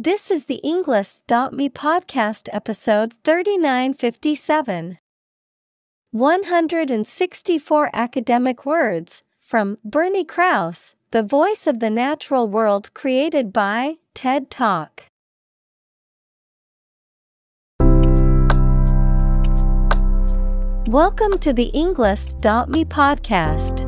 This is the Englist.me podcast episode 3957. 164 academic words from Bernie Krause, the voice of the natural world created by TED Talk. Welcome to the Englist.me podcast.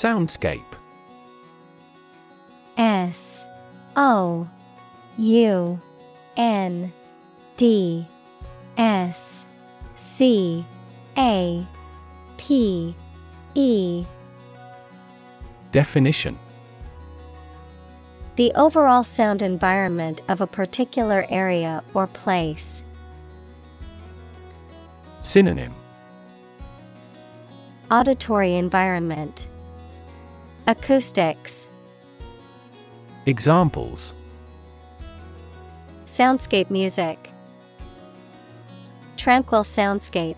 Soundscape S O U N D S C A P E Definition The overall sound environment of a particular area or place. Synonym Auditory environment. Acoustics. Examples Soundscape music. Tranquil soundscape.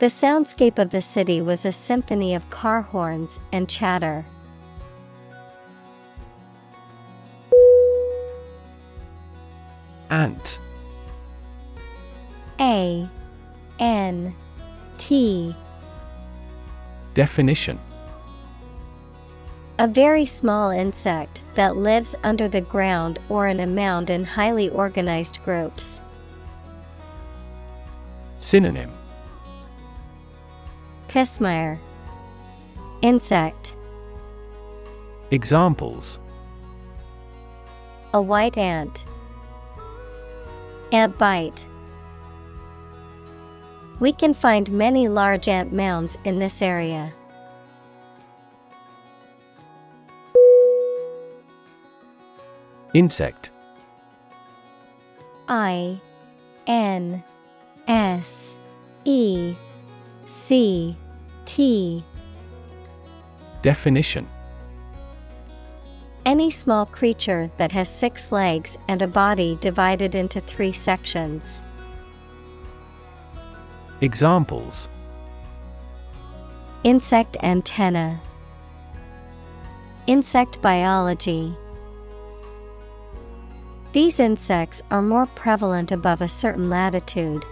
The soundscape of the city was a symphony of car horns and chatter. Ant A N T Definition A very small insect that lives under the ground or in a mound in highly organized groups. Synonym Pismire Insect Examples A white ant. Ant bite. We can find many large ant mounds in this area. Insect I N S E C T Definition Any small creature that has six legs and a body divided into three sections. Examples Insect antenna. Insect biology. These insects are more prevalent above a certain latitude.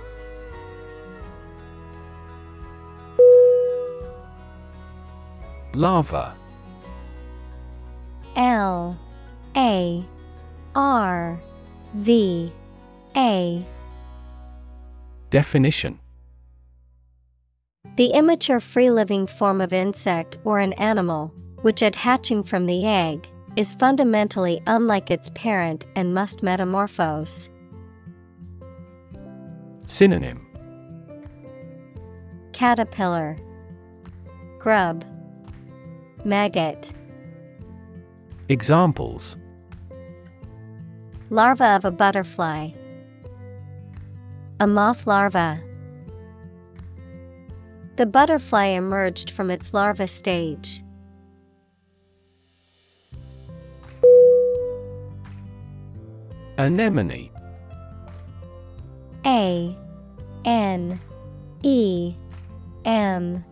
Larva L A R V A Definition The immature free living form of insect or an animal, which at hatching from the egg, is fundamentally unlike its parent and must metamorphose. Synonym. Caterpillar, Grub, Maggot, Examples. Larva of a butterfly, a moth larva. The butterfly emerged from its larva stage. Anemone A N E M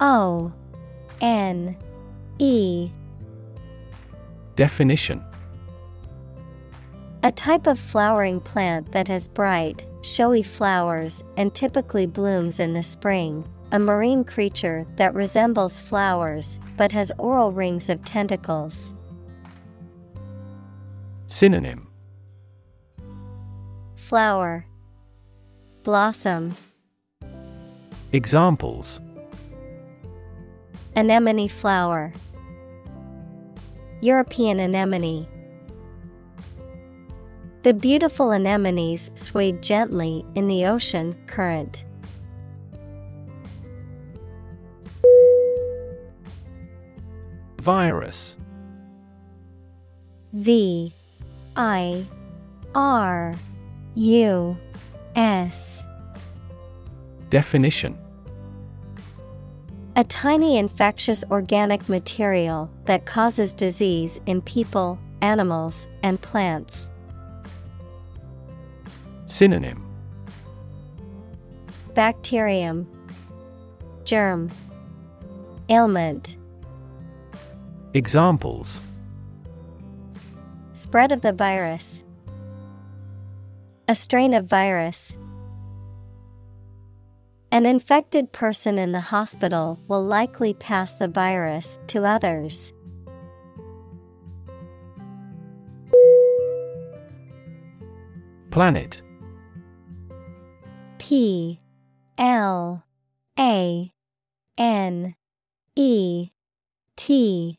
O N E Definition A type of flowering plant that has bright, showy flowers and typically blooms in the spring. A marine creature that resembles flowers but has oral rings of tentacles. Synonym Flower, Blossom, Examples Anemone flower, European anemone. The beautiful anemones swayed gently in the ocean current. Virus. V I R U S. Definition. A tiny infectious organic material that causes disease in people, animals, and plants. Synonym. Bacterium, Germ, Ailment. Examples. Spread of the virus. A strain of virus. An infected person in the hospital will likely pass the virus to others. Planet. P. L. A. N. E. T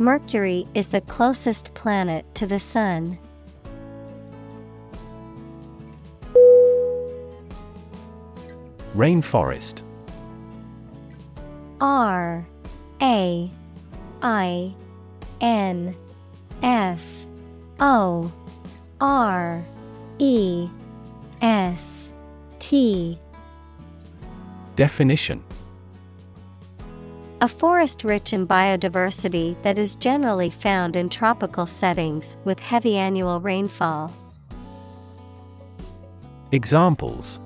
Mercury is the closest planet to the Sun. Rainforest. R A I N F O R E S T. Definition A forest rich in biodiversity that is generally found in tropical settings with heavy annual rainfall. Examples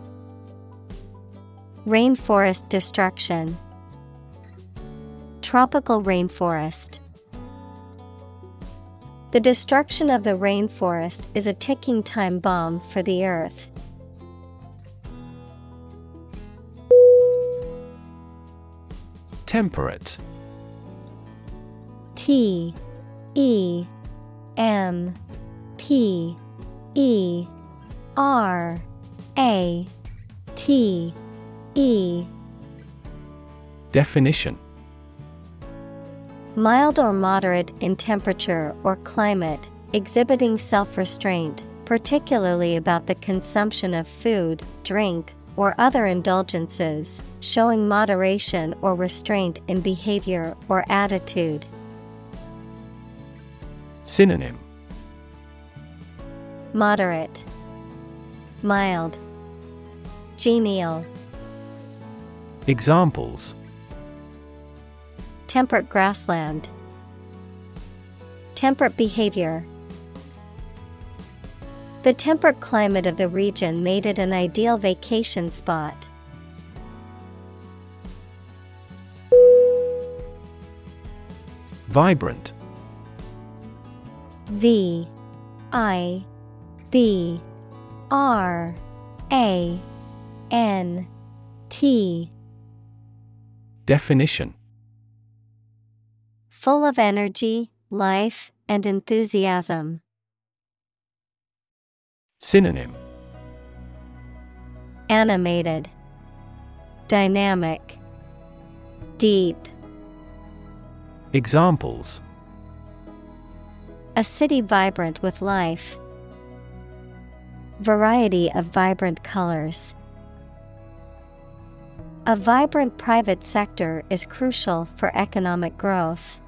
Rainforest destruction. Tropical rainforest. The destruction of the rainforest is a ticking time bomb for the earth. Temperate. T E M P E R A T E. Definition. Mild or moderate in temperature or climate, exhibiting self restraint, particularly about the consumption of food, drink, or other indulgences, showing moderation or restraint in behavior or attitude. Synonym. Moderate, Mild, Genial, Examples. Temperate grassland, Temperate behavior. The temperate climate of the region made it an ideal vacation spot. Vibrant V I B R A N T Definition Full of energy, life, and enthusiasm. Synonym Animated, Dynamic, Deep. Examples A city vibrant with life. Variety of vibrant colors. A vibrant private sector is crucial for economic growth.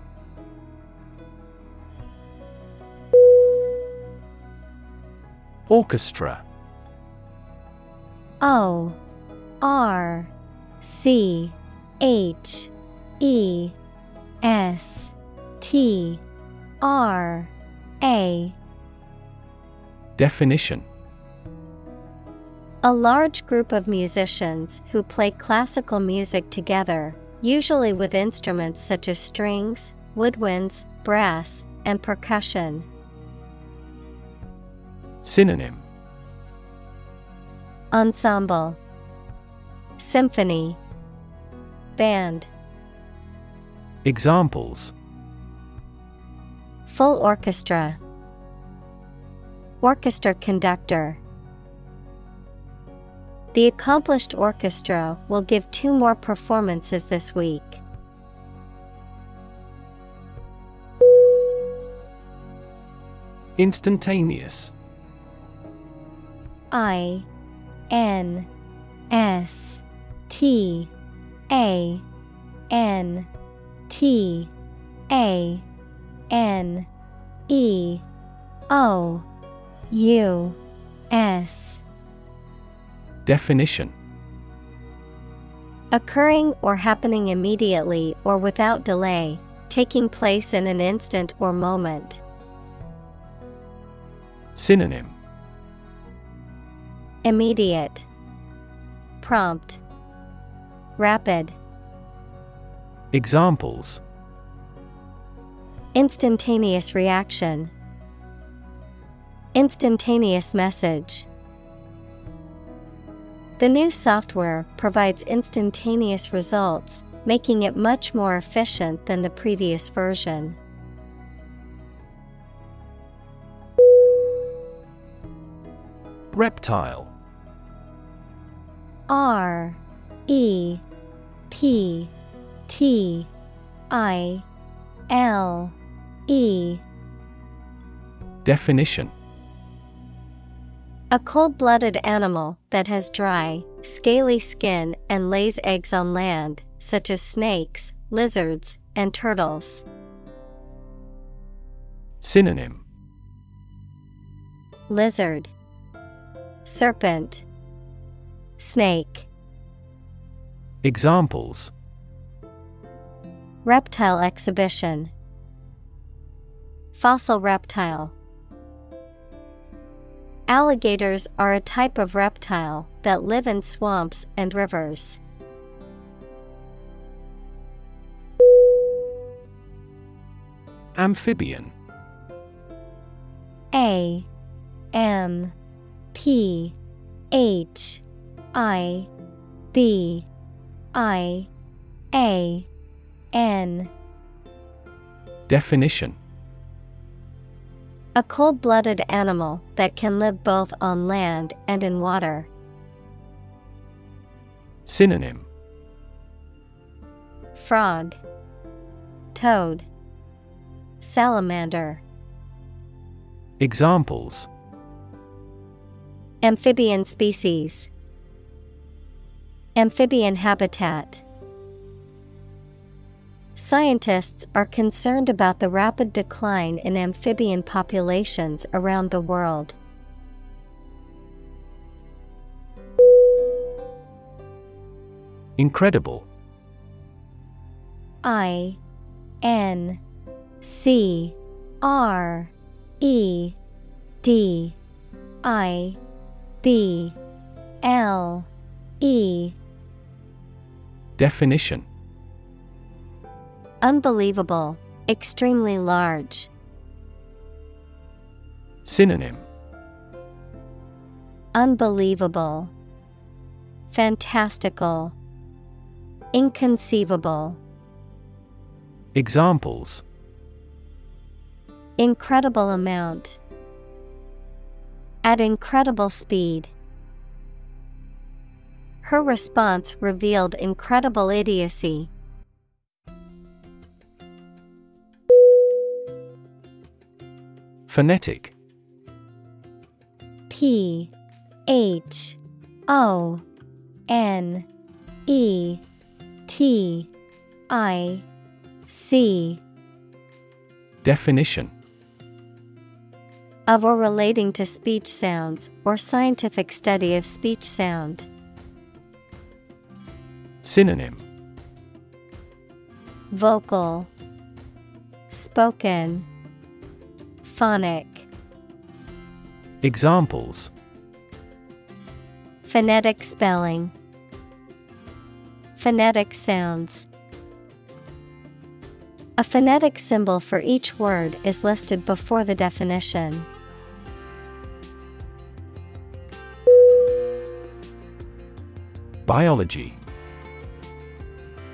Orchestra. O R C H E S T R A. Definition. A large group of musicians who play classical music together, usually with instruments such as strings, woodwinds, brass, and percussion. Synonym. Ensemble. Symphony. Band. Examples. Full orchestra. Orchestra conductor. The accomplished orchestra will give two more performances this week. Instantaneous I N S T A N T A N E O U S Definition Occurring or happening immediately or without delay, taking place in an instant or moment. Synonym Immediate, Prompt, Rapid, Examples. Instantaneous reaction, Instantaneous message. The new software provides instantaneous results, making it much more efficient than the previous version. Reptile R E P T I L E. Definition. A cold blooded animal that has dry, scaly skin and lays eggs on land, such as snakes, lizards, and turtles. Synonym. Lizard, Serpent, Snake. Examples Reptile exhibition, Fossil reptile. Alligators are a type of reptile that live in swamps and rivers. Amphibian A M P H I B I A N. Definition. A cold blooded animal that can live both on land and in water. Synonym. Frog, Toad, Salamander. Examples. Amphibian species, Amphibian habitat. Scientists are concerned about the rapid decline in amphibian populations around the world. Incredible I N C R E D I B L E Definition Unbelievable, extremely large. Synonym Unbelievable, Fantastical, Inconceivable. Examples Incredible amount. At incredible speed. Her response revealed incredible idiocy. Phonetic P H O N E T I C Definition of or relating to speech sounds or scientific study of speech sound. Synonym. Vocal, Spoken, Phonic. Examples. Phonetic spelling. Phonetic sounds. A phonetic symbol for each word is listed before the definition. Biology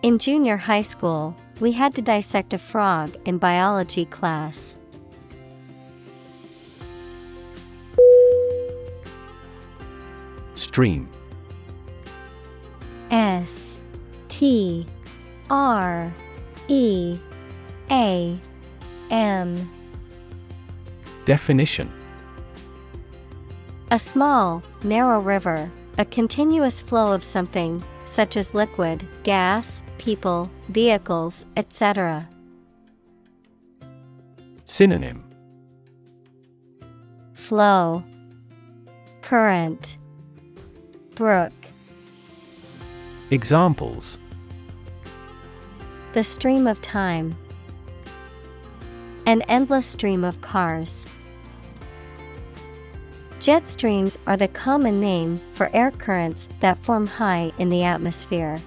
In junior high school, we had to dissect a frog in biology class. Stream. S T R E A M. Definition. A small, narrow river, a continuous flow of something, such as liquid, gas, people, vehicles, etc. Synonym Flow Current Brook Examples The stream of time. An endless stream of cars. Jet streams are the common name for air currents that form high in the atmosphere.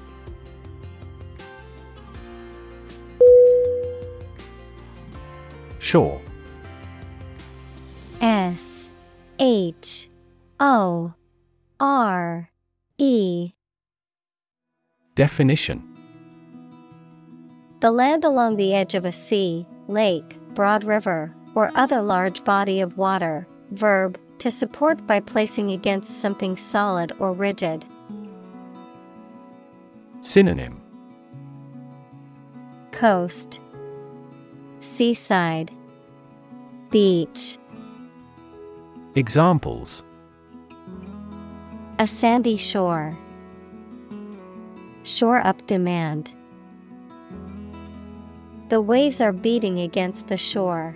Shore S H O R E Definition The land along the edge of a sea, lake, broad river, or other large body of water. Verb, to support by placing against something solid or rigid. Synonym Coast, Seaside, Beach. Examples A sandy shore. Shore up demand. The waves are beating against the shore.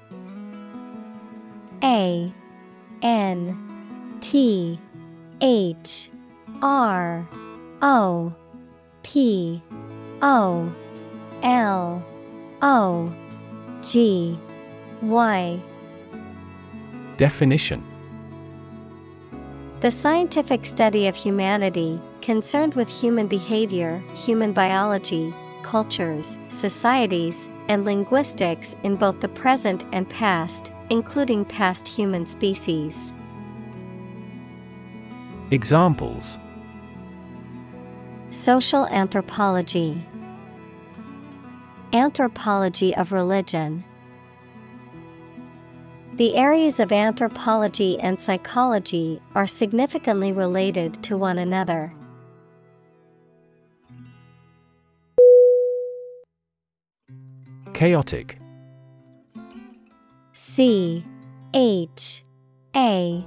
A N T H R O P O L O G Y. Definition. The scientific study of humanity, concerned with human behavior, human biology, cultures, societies, and linguistics in both the present and past, including past human species. Examples Social anthropology, Anthropology of religion. The areas of anthropology and psychology are significantly related to one another. Chaotic C H A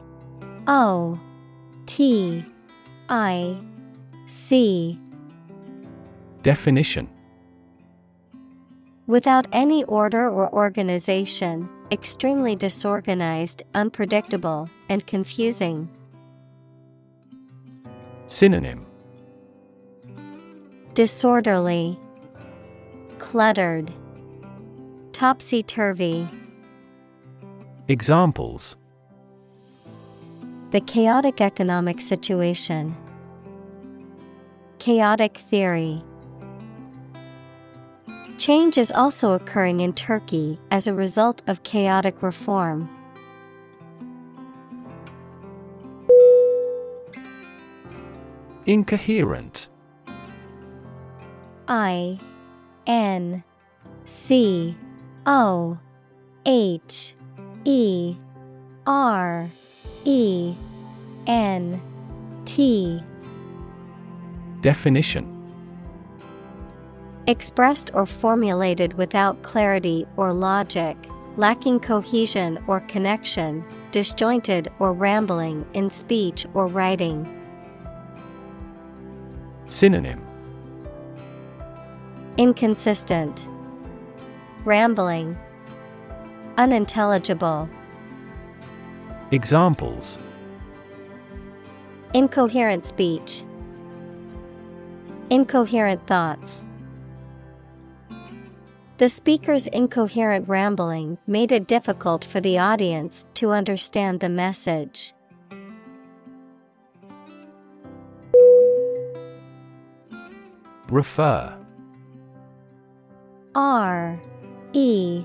O T I C. Definition. Without any order or organization, extremely disorganized, unpredictable, and confusing. Synonym. Disorderly, Cluttered, Topsy turvy. Examples The chaotic economic situation, Chaotic theory. Change is also occurring in Turkey as a result of chaotic reform. Incoherent I N C O H E R E N T. Definition. Expressed or formulated without clarity or logic, lacking cohesion or connection, disjointed or rambling in speech or writing. Synonym. Inconsistent, Rambling, Unintelligible. Examples Incoherent speech, Incoherent thoughts. The speaker's incoherent rambling made it difficult for the audience to understand the message. Refer R E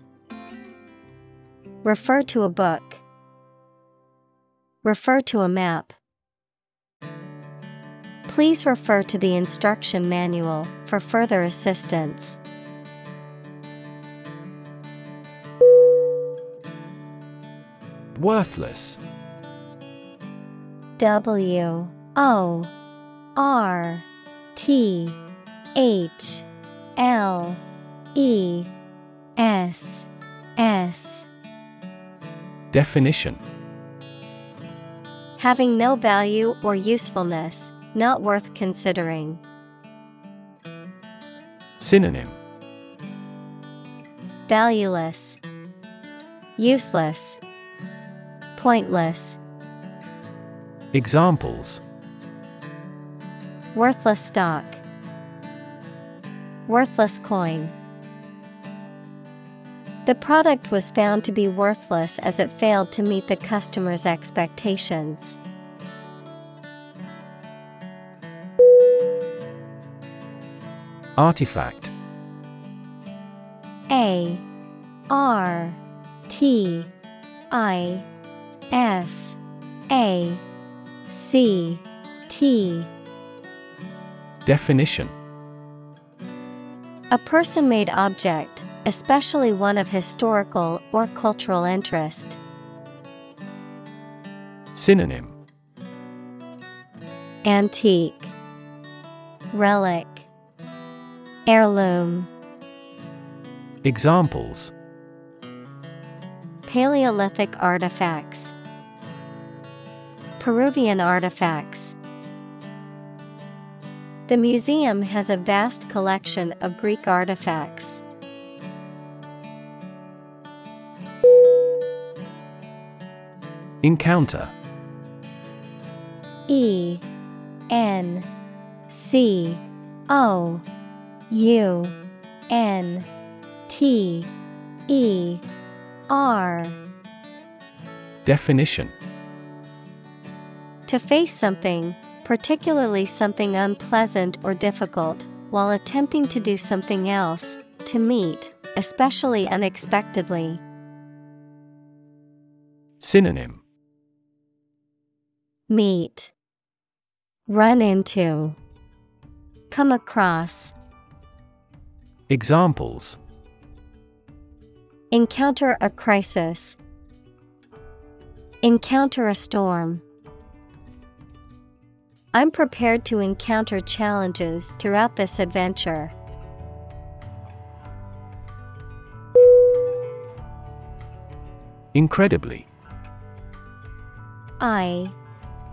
Refer to a book, Refer to a map. Please refer to the instruction manual for further assistance. Worthless W O R T H L E S S Definition. Having no value or usefulness, not worth considering. Synonym. Valueless, Useless, Pointless, Examples. Worthless stock, Worthless coin. The product was found to be worthless as it failed to meet the customer's expectations. Artifact. A R T I F A C T. Definition. A person made object, especially one of historical or cultural interest. Synonym. Antique. Relic. Heirloom. Examples. Paleolithic artifacts. Peruvian artifacts. The museum has a vast collection of Greek artifacts. Encounter. E N C O U N T E R. Definition. To face something, particularly something unpleasant or difficult, while attempting to do something else, to meet, especially unexpectedly. Synonym Meet. Run into. Come across. Examples Encounter a crisis. Encounter a storm. I'm prepared to encounter challenges throughout this adventure. Incredibly. I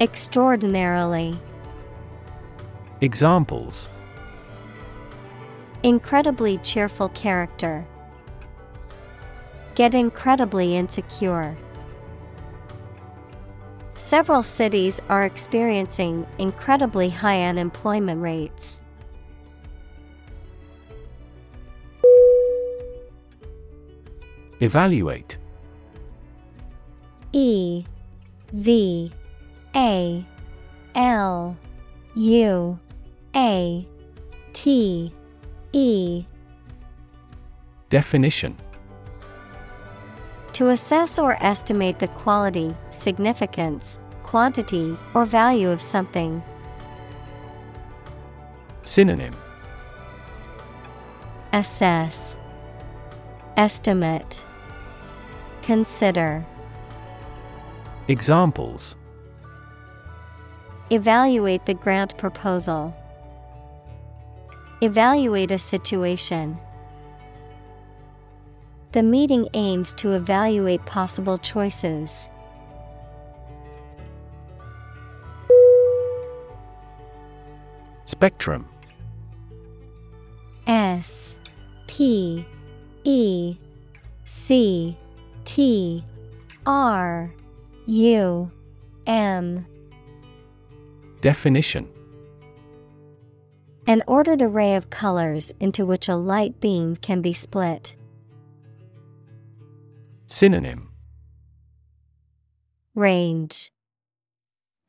extraordinarily. Examples Incredibly cheerful character. Get incredibly insecure. Several cities are experiencing incredibly high unemployment rates. Evaluate E V A L U A T E. Definition. To assess or estimate the quality, significance, quantity, or value of something. Synonym. Assess, Estimate, Consider. Examples Evaluate the grant proposal. Evaluate a situation. The meeting aims to evaluate possible choices. Spectrum S P E C T R U M Definition An ordered array of colors into which a light beam can be split. Synonym Range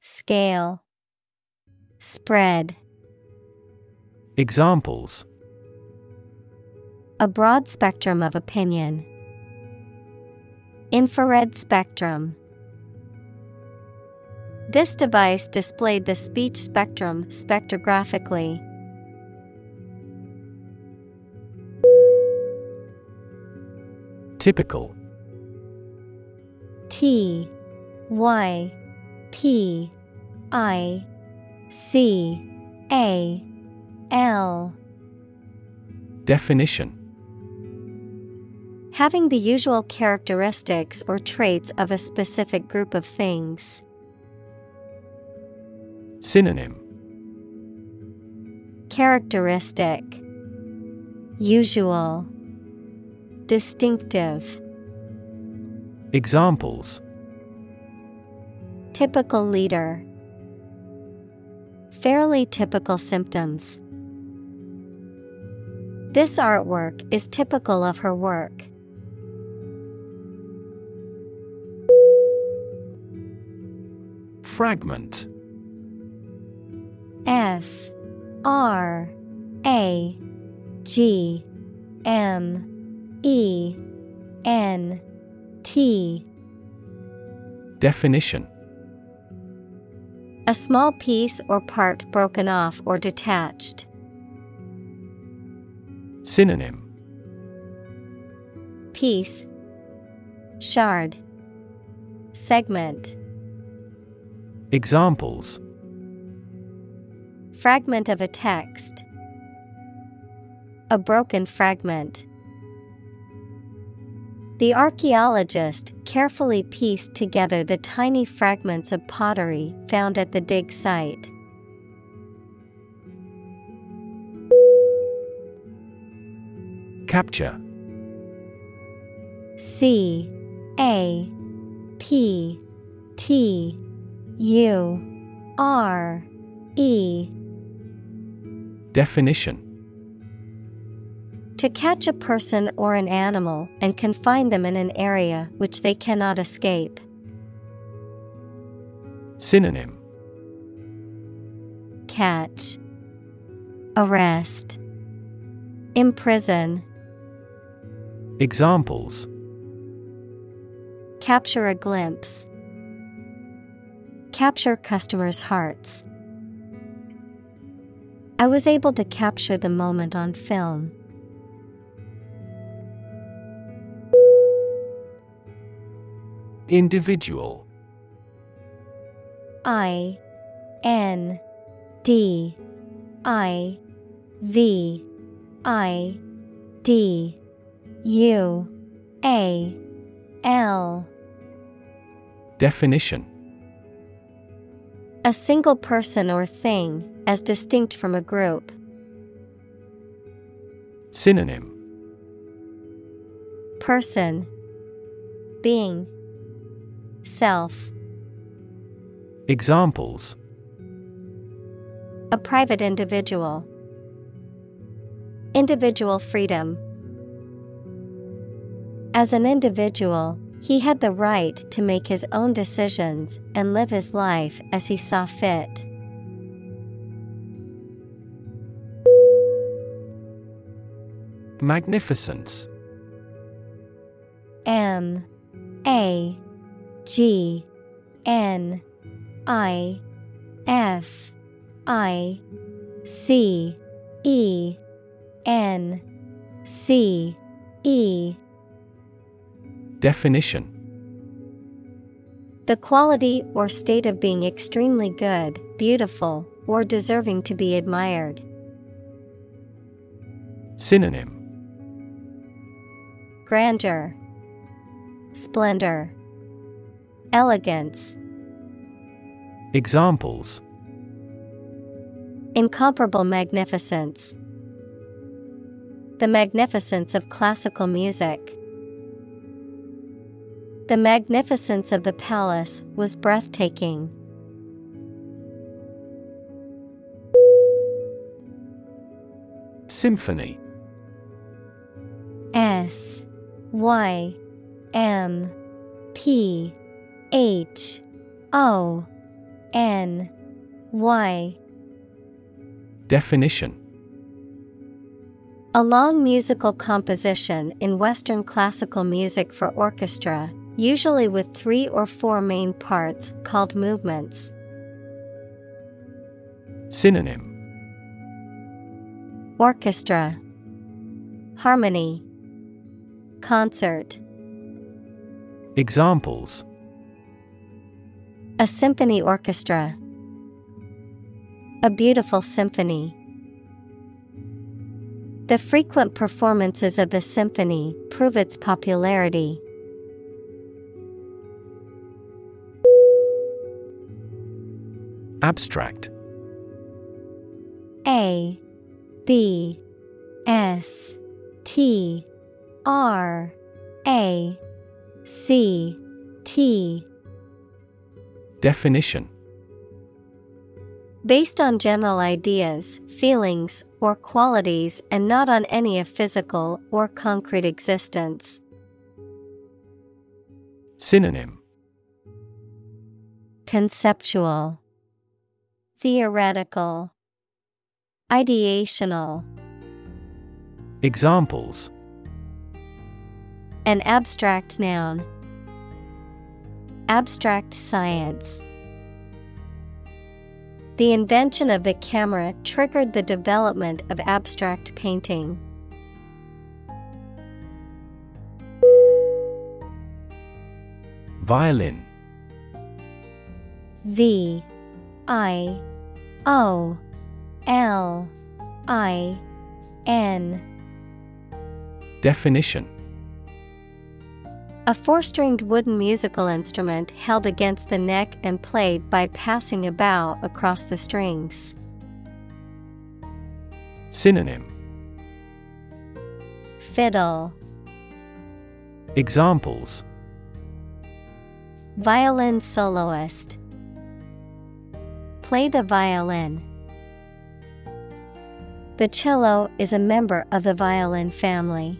Scale Spread Examples A broad spectrum of opinion. Infrared spectrum. This device displayed the speech spectrum spectrographically. Typical T Y P I C A L Definition Having the usual characteristics or traits of a specific group of things. Synonym. Characteristic. Usual. Distinctive. Examples. Typical leader. Fairly typical symptoms. This artwork is typical of her work. Fragment F R A G M E N T. Definition. A small piece or part broken off or detached. Synonym. Piece. Shard. Segment. Examples Fragment of a text. A broken fragment. The archaeologist carefully pieced together the tiny fragments of pottery found at the dig site. Capture C A P T U R E Definition To catch a person or an animal and confine them in an area which they cannot escape. Synonym Catch, Arrest, Imprison. Examples Capture a glimpse. Capture customers' hearts. I was able to capture the moment on film. Individual. I N D I V I D U A L. Definition. A single person or thing, as distinct from a group. Synonym Person Being Self Examples A private individual. Individual freedom. As an individual, he had the right to make his own decisions and live his life as he saw fit. Magnificence. M A G N I F I C E N C E. Definition. The quality or state of being extremely good, beautiful, or deserving to be admired. Synonym Grandeur, Splendor, Elegance. Examples Incomparable magnificence. The magnificence of classical music. The magnificence of the palace was breathtaking. Symphony S Y M P H O N Y. Definition. A long musical composition in Western classical music for orchestra, usually with three or four main parts called movements. Synonym. Orchestra. Harmony Concert. Examples. A symphony orchestra. A beautiful symphony. The frequent performances of the symphony prove its popularity. Abstract. A B S T R A C T. Definition. Based on general ideas, feelings, or qualities and not on any of physical or concrete existence. Synonym. Conceptual. Theoretical. Ideational. Examples An abstract noun. Abstract science. The invention of the camera triggered the development of abstract painting. Violin V I O L I N Definition A four stringed wooden musical instrument held against the neck and played by passing a bow across the strings. Synonym Fiddle, Examples Violin soloist. Play the violin. The cello is a member of the violin family.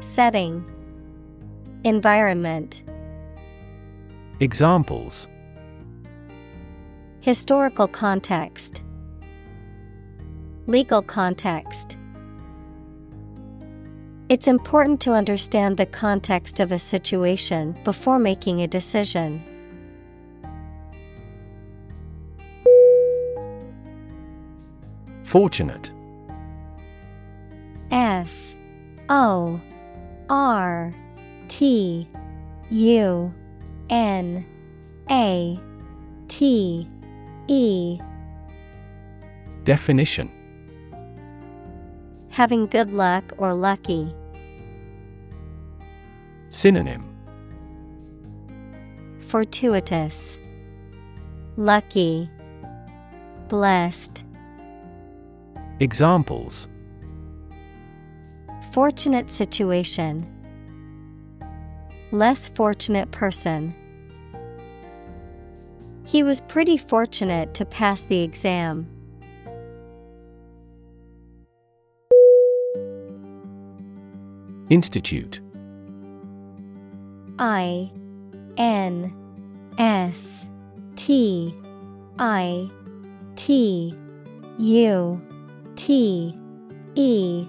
Setting. Environment. Examples. Historical context. Legal context. It's important to understand the context of a situation before making a decision. Fortunate. F O R T U N A T E. Definition. Having good luck or lucky. Synonym. Fortuitous, Lucky, Blessed. Examples Fortunate situation. Less fortunate person. He was pretty fortunate to pass the exam. Institute I N S T I T U T E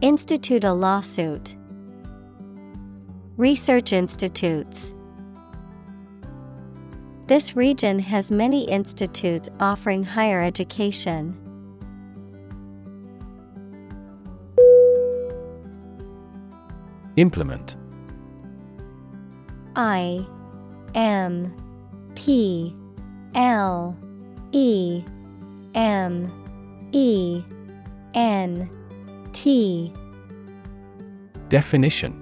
Institute a lawsuit. Research institutes. This region has many institutes offering higher education. Implement I M P L E M E N T. Definition.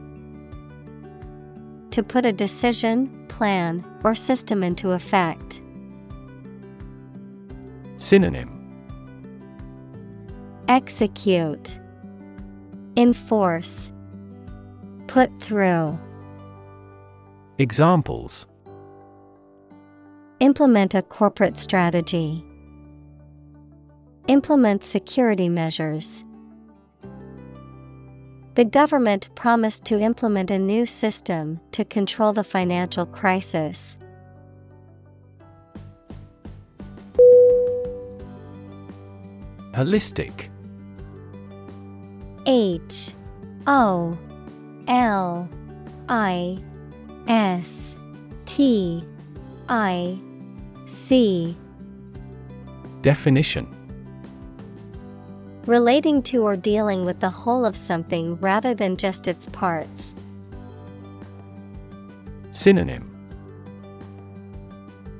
To put a decision, plan, or system into effect. Synonym. Execute. Enforce. Put through. Examples. Implement a corporate strategy. Implement security measures. The government promised to implement a new system to control the financial crisis. Holistic. H O L I S T I C. Definition Relating to or dealing with the whole of something rather than just its parts. Synonym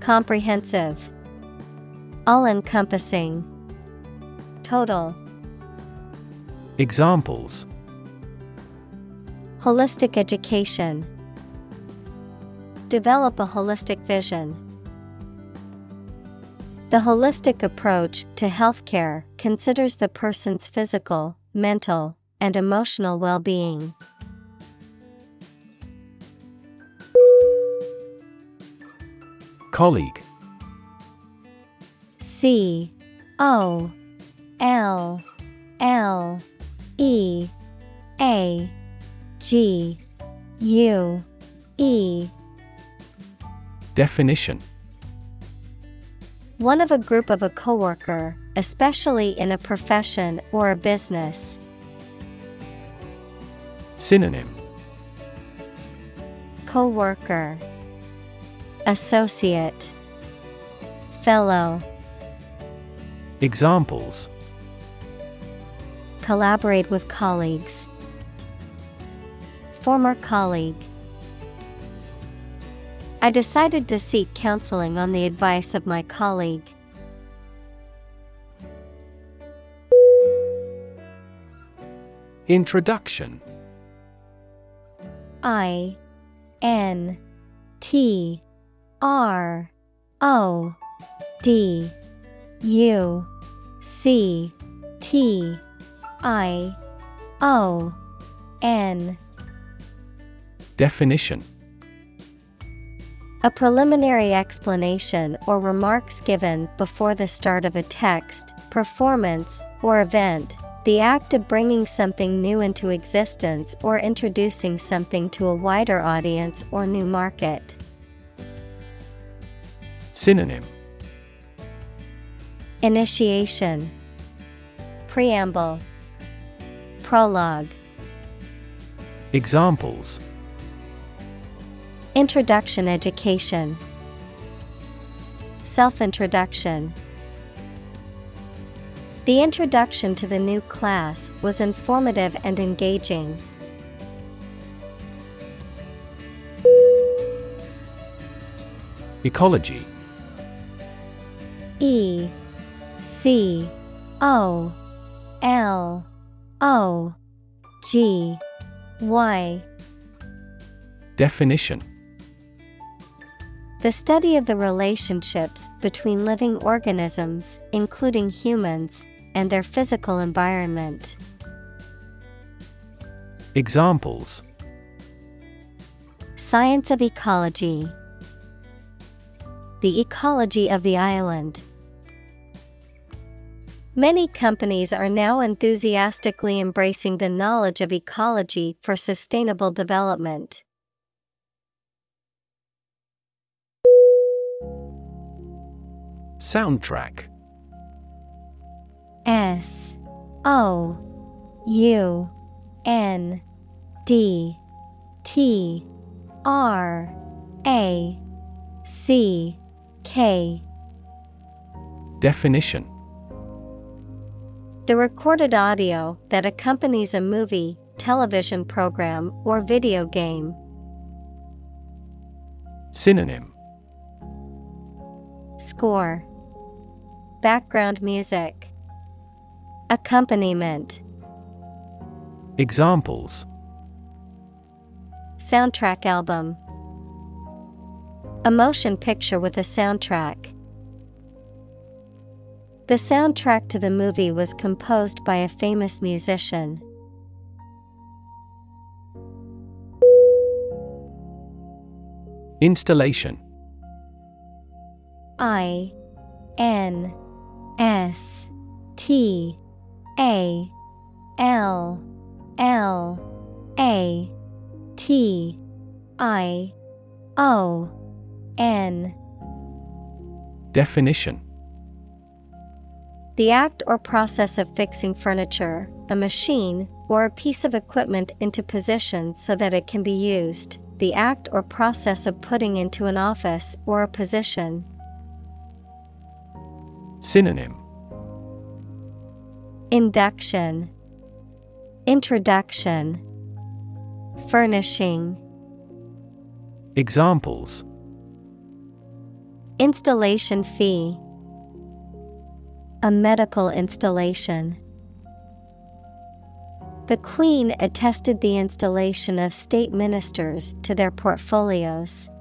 Comprehensive, All encompassing, Total, Examples Holistic education. Develop a holistic vision. The holistic approach to healthcare considers the person's physical, mental, and emotional well being. Colleague. C O L L E A G U E. Definition One of a group of a coworker, especially in a profession or a business. Synonym Coworker Associate Fellow Examples Collaborate with colleagues. Former colleague. I decided to seek counseling on the advice of my colleague. Introduction. I N T R O D U C T I O N. Definition A preliminary explanation or remarks given before the start of a text, performance, or event. The act of bringing something new into existence or introducing something to a wider audience or new market. Synonym Initiation Preamble Prologue Examples Introduction Education. Self Introduction The introduction to the new class was informative and engaging. Ecology. E C O L O G Y. Definition The study of the relationships between living organisms, including humans, and their physical environment. Examples Science of ecology. The ecology of the island. Many companies are now enthusiastically embracing the knowledge of ecology for sustainable development. Soundtrack. S O U N D T R A C K. Definition. The recorded audio that accompanies a movie, television program, or video game. Synonym. Score Background music. Accompaniment. Examples. Soundtrack album. A motion picture with a soundtrack. The soundtrack to the movie was composed by a famous musician. Installation. I N S T A L L A T I O N Definition The act or process of fixing furniture, a machine, or a piece of equipment into position so that it can be used. The act or process of putting into an office or a position. Synonym. Induction, Introduction, Furnishing, Examples. Installation fee, A medical installation. The Queen attested the installation of state ministers to their portfolios.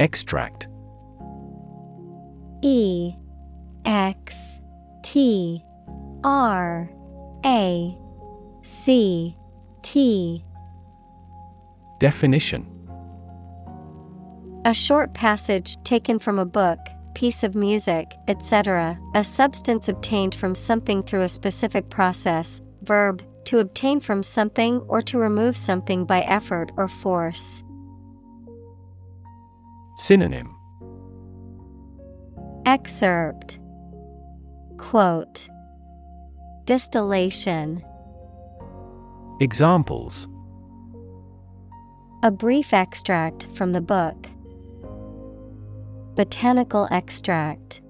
Extract E X T R A C T Definition A short passage taken from a book, piece of music, etc., a substance obtained from something through a specific process, verb, to obtain from something or to remove something by effort or force. Synonym Excerpt Quote Distillation Examples A brief extract from the book. Botanical extract.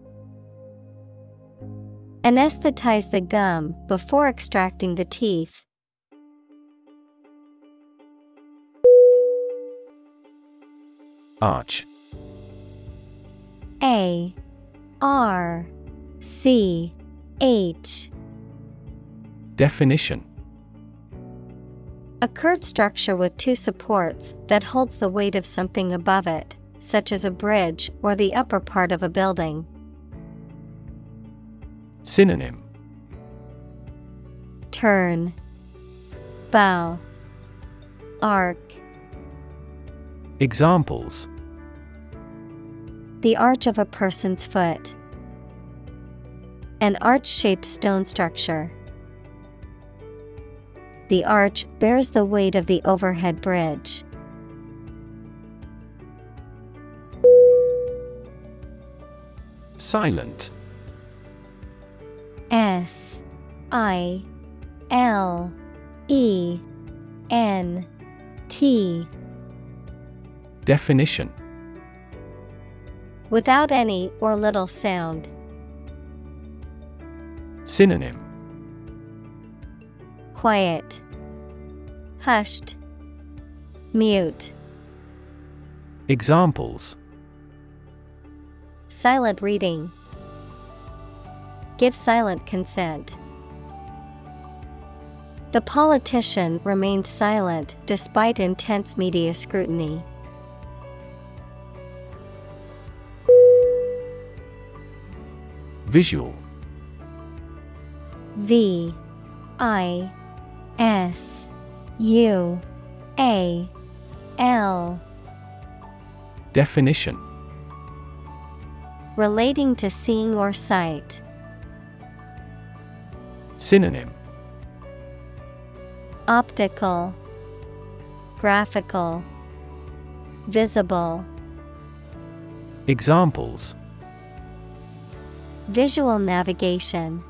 Anesthetize the gum before extracting the teeth. Arch A R C H. Definition. A curved structure with two supports that holds the weight of something above it, such as a bridge or the upper part of a building. Synonym. Turn, Bow, Arc. Examples The arch of a person's foot. An arch shaped stone structure. The arch bears the weight of the overhead bridge. Silent S I L E N T Definition Without any or little sound. Synonym Quiet. Hushed. Mute. Examples Silent reading. Give silent consent. The politician remained silent despite intense media scrutiny. Visual. V I S U A L. Definition. Relating to seeing or sight. Synonym. Optical, Graphical, Visible. Examples Visual navigation.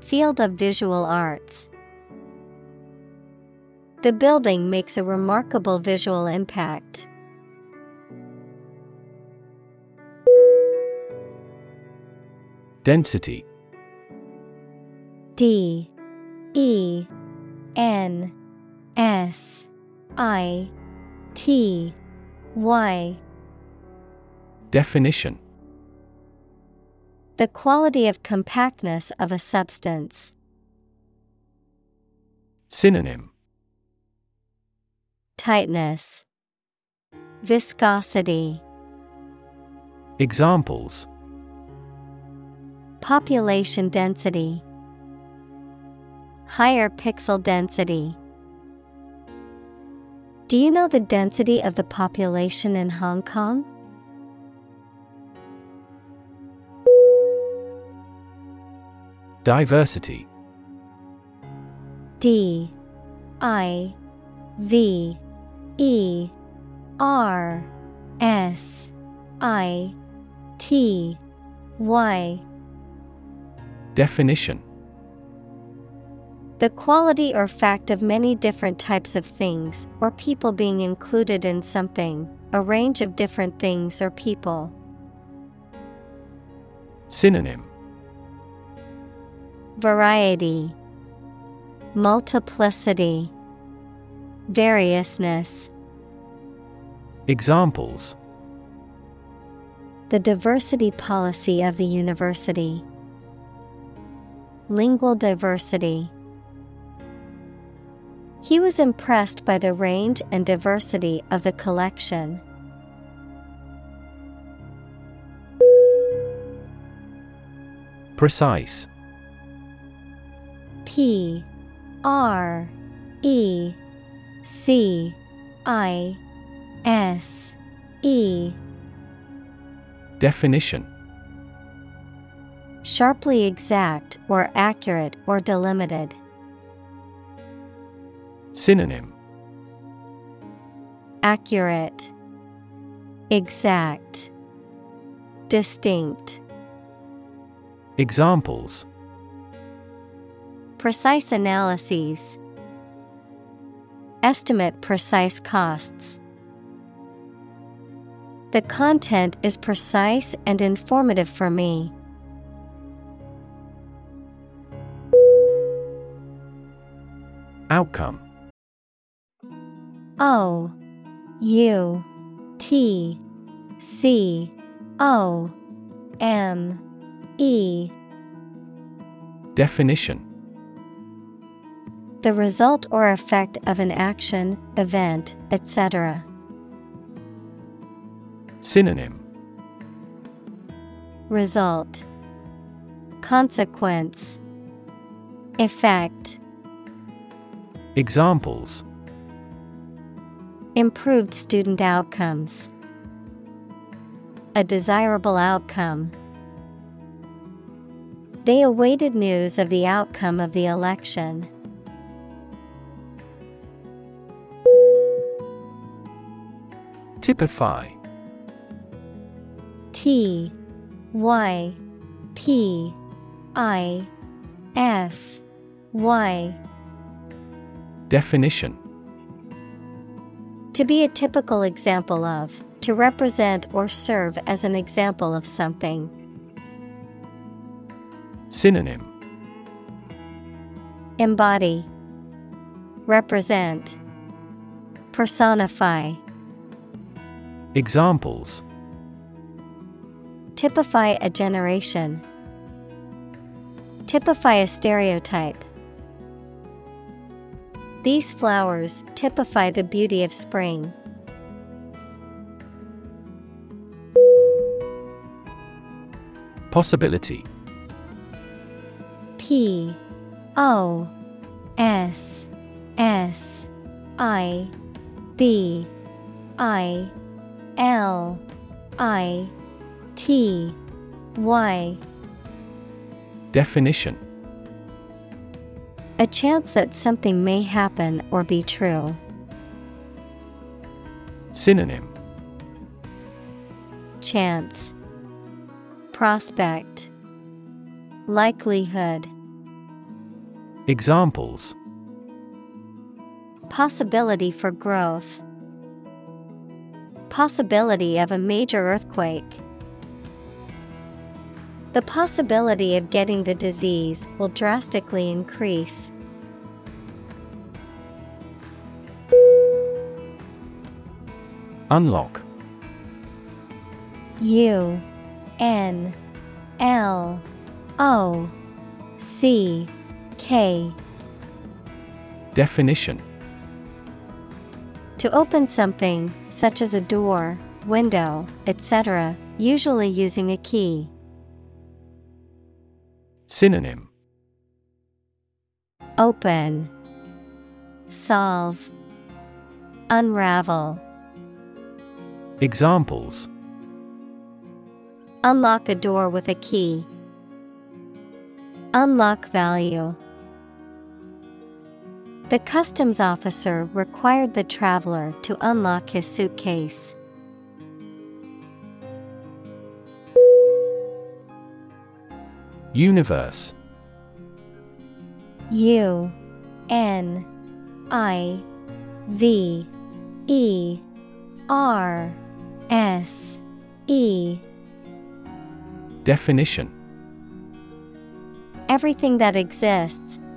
Field of visual arts. The building makes a remarkable visual impact. Density. D. E. N. S. I. T. Y. Definition The quality of compactness of a substance. Synonym Tightness, Viscosity, Examples Population density, Higher pixel density. Do you know the density of the population in Hong Kong? Diversity. D I V E R S I T Y. Definition. The quality or fact of many different types of things or people being included in something, a range of different things or people. Synonym Variety, Multiplicity, Variousness. Examples The diversity policy of the university. Lingual diversity. He was impressed by the range and diversity of the collection. Precise P R E C I S E. Definition. Sharply exact or accurate or delimited. Synonym. Accurate, Exact, Distinct. Examples Precise analyses. Estimate precise costs. The content is precise and informative for me. Outcome O U T C O M E Definition The result or effect of an action, event, etc. Synonym Result Consequence Effect Examples Improved student outcomes. A desirable outcome. They awaited news of the outcome of the election. Typify. T Y P I F Y. Definition. To be a typical example of, to represent or serve as an example of something. Synonym. Embody, Represent, Personify. Examples Typify a generation. Typify a stereotype. These flowers typify the beauty of spring. Possibility P O S S I B I L I T Y. Definition. A chance that something may happen or be true. Synonym. Chance. Prospect. Likelihood. Examples. Possibility for growth. Possibility of a major earthquake. The possibility of getting the disease will drastically increase. Unlock U N L O C K Definition To open something, such as a door, window, etc., usually using a key. Synonym Open, Solve, Unravel. Examples Unlock a door with a key. Unlock value. The customs officer required the traveler to unlock his suitcase. Universe. U N I V E R S E. Definition. Everything that exists,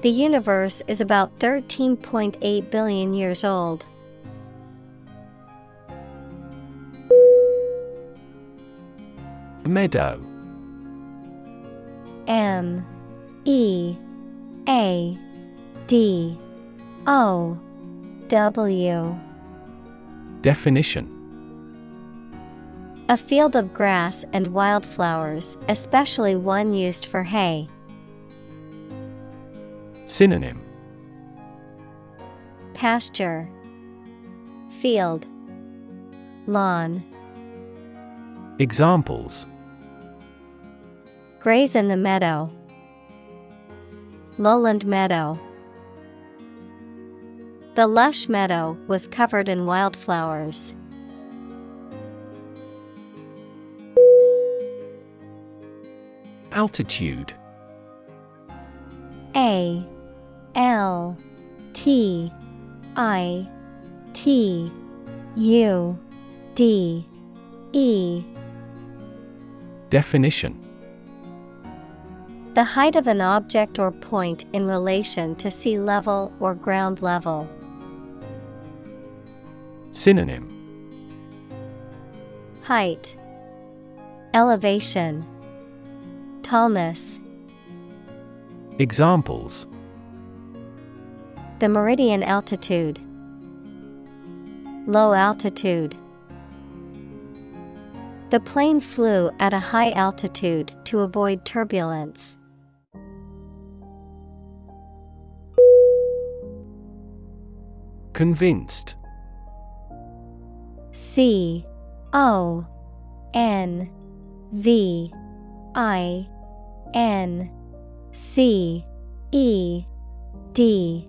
The universe is about 13.8 billion years old. Meadow. M. E. A. D. O. W. Definition. A field of grass and wildflowers, especially one used for hay. Synonym Pasture, Field, Lawn. Examples Graze in the meadow. Lowland meadow. The lush meadow was covered in wildflowers. Altitude A L T I T U D E. Definition. The height of an object or point in relation to sea level or ground level. Synonym. Height, Elevation, Tallness. Examples The meridian altitude. Low altitude. The plane flew at a high altitude to avoid turbulence. Convinced C O N V I N C E D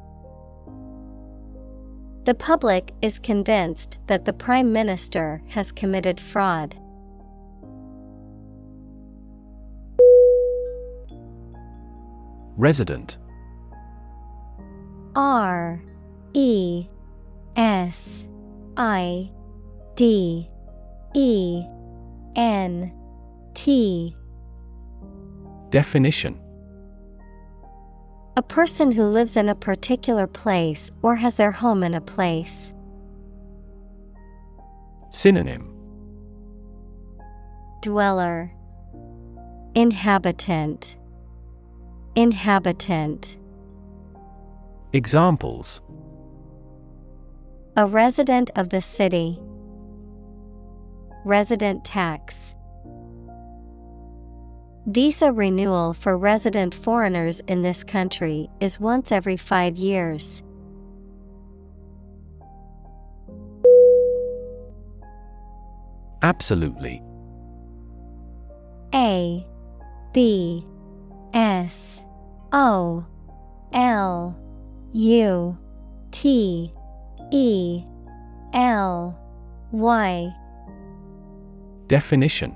The public is convinced that the Prime Minister has committed fraud. Resident. R E S I D E N T. Definition A person who lives in a particular place or has their home in a place. Synonym Dweller Inhabitant Inhabitant Examples A resident of the city. Resident tax. Visa renewal for resident foreigners in this country is once every five years. Absolutely. A B S O L U T E L Y. Definition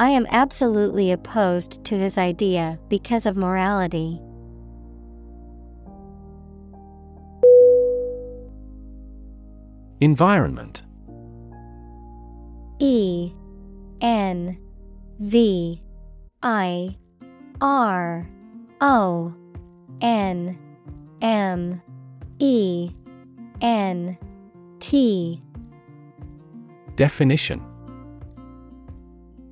I am absolutely opposed to his idea because of morality. Environment. E N V I R O N M E N T. Definition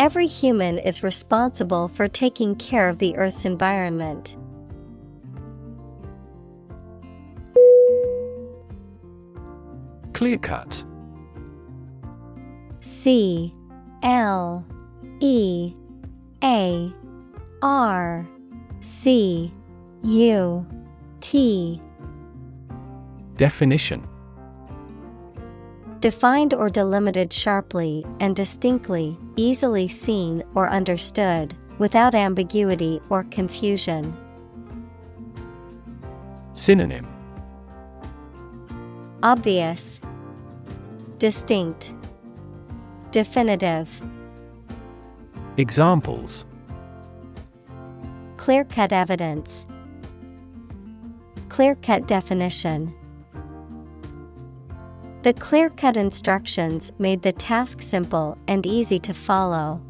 Every human is responsible for taking care of the Earth's environment. Clear cut. C L E A R C U T Definition Defined or delimited sharply and distinctly, easily seen or understood, without ambiguity or confusion. Synonym Obvious, Distinct, Definitive. Examples Clear cut evidence, Clear cut definition. The clear cut instructions made the task simple and easy to follow.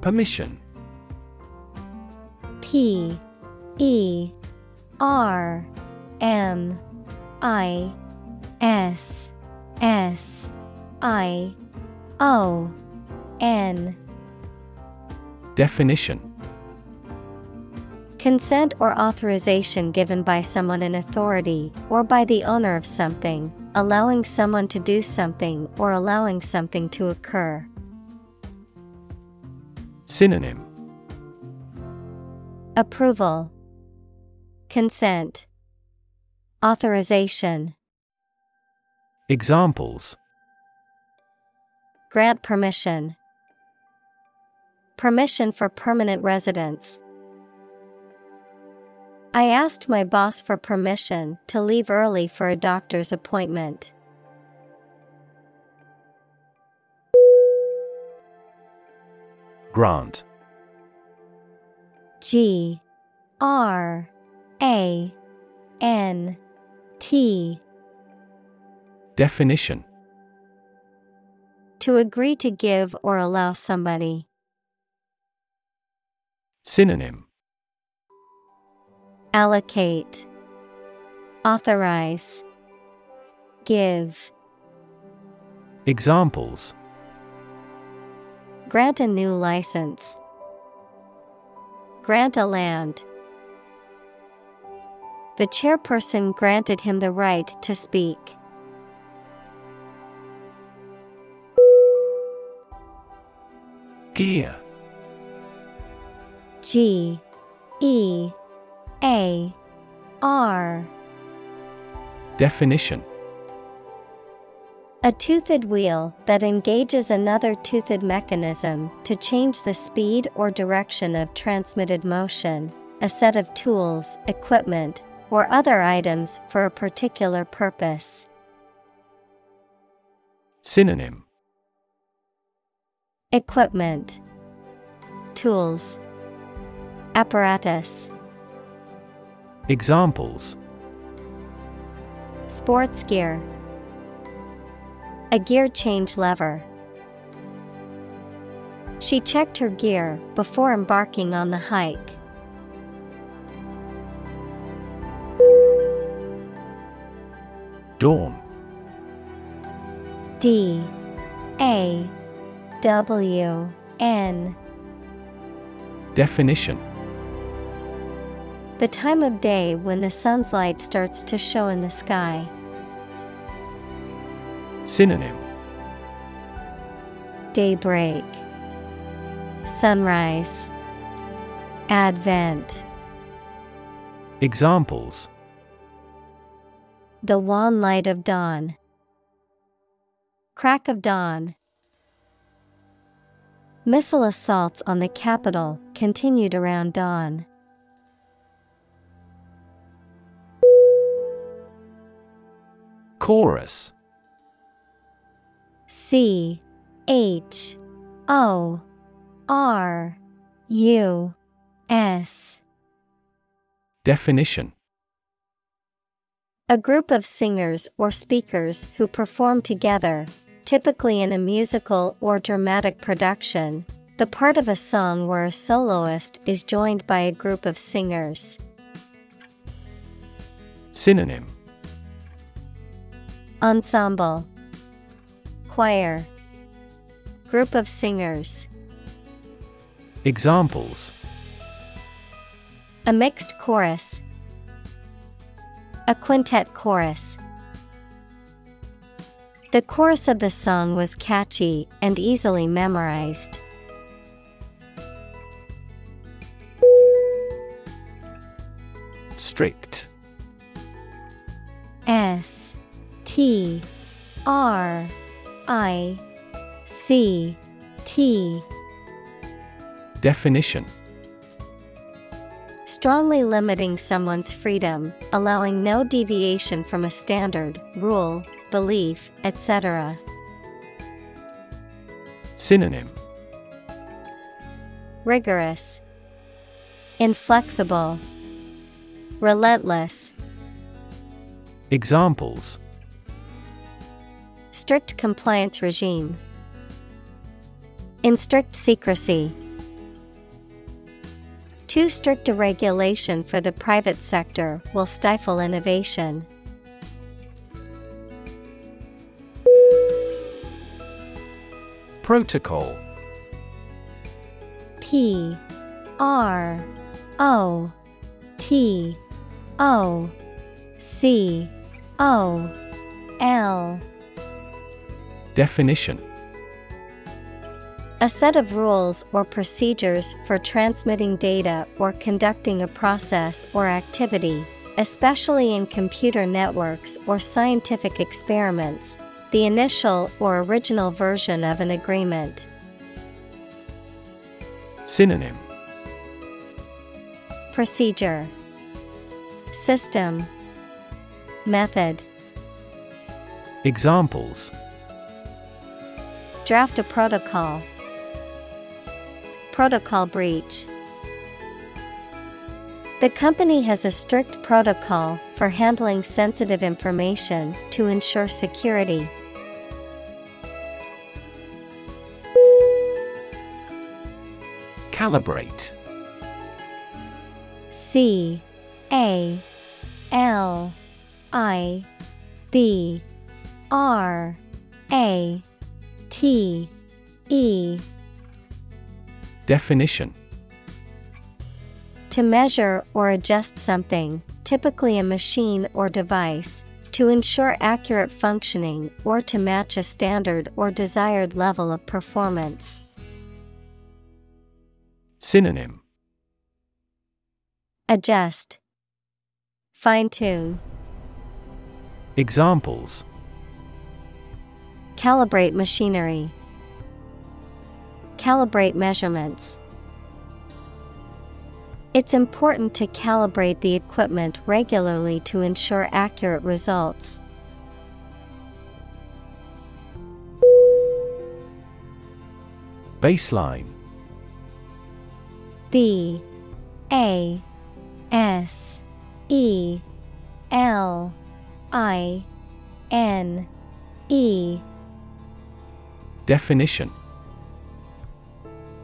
Permission. P E R M I S S I O N. Definition Consent or authorization given by someone in authority or by the owner of something, allowing someone to do something or allowing something to occur. Synonym Approval, Consent, Authorization. Examples Grant permission. Permission for permanent residence. I asked my boss for permission to leave early for a doctor's appointment. Grant. G. R. A. N. T. Definition. To agree to give or allow somebody. Synonym Allocate, Authorize, Give. Examples Grant a new license. Grant a land. The chairperson granted him the right to speak. Gear G E A. R. Definition. A toothed wheel that engages another toothed mechanism to change the speed or direction of transmitted motion, a set of tools, equipment, or other items for a particular purpose. Synonym. Equipment, Tools, Apparatus, Examples. Sports gear, A gear change lever. She checked her gear before embarking on the hike. Dawn. D. A. W. N. Definition The time of day when the sun's light starts to show in the sky. Synonym Daybreak, Sunrise, Advent. Examples The wan light of dawn. Crack of dawn. Missile assaults on the capital continued around dawn. Chorus C H O R U S. Definition A group of singers or speakers who perform together, typically in a musical or dramatic production, the part of a song where a soloist is joined by a group of singers. Synonym Ensemble. Choir. Group of singers. Examples. A mixed chorus. A quintet chorus. The chorus of the song was catchy and easily memorized. Strict. S T R I C T. Definition. Strongly limiting someone's freedom, allowing no deviation from a standard, rule, belief, etc. Synonym. Rigorous, Inflexible, Relentless. Examples Strict compliance regime. In strict secrecy. Too strict a regulation for the private sector will stifle innovation. Protocol P R O T O C O L Definition. A set of rules or procedures for transmitting data or conducting a process or activity, especially in computer networks or scientific experiments, the initial or original version of an agreement. Synonym. Procedure. System. Method. Examples Draft a protocol. Protocol breach. The company has a strict protocol for handling sensitive information to ensure security. Calibrate C A L I B R A T E. Definition. To measure or adjust something, typically a machine or device, to ensure accurate functioning or to match a standard or desired level of performance. Synonym. Adjust, Fine tune, Examples Calibrate machinery, Calibrate measurements. It's important to calibrate the equipment regularly to ensure accurate results. Baseline B A S E L I N E Definition.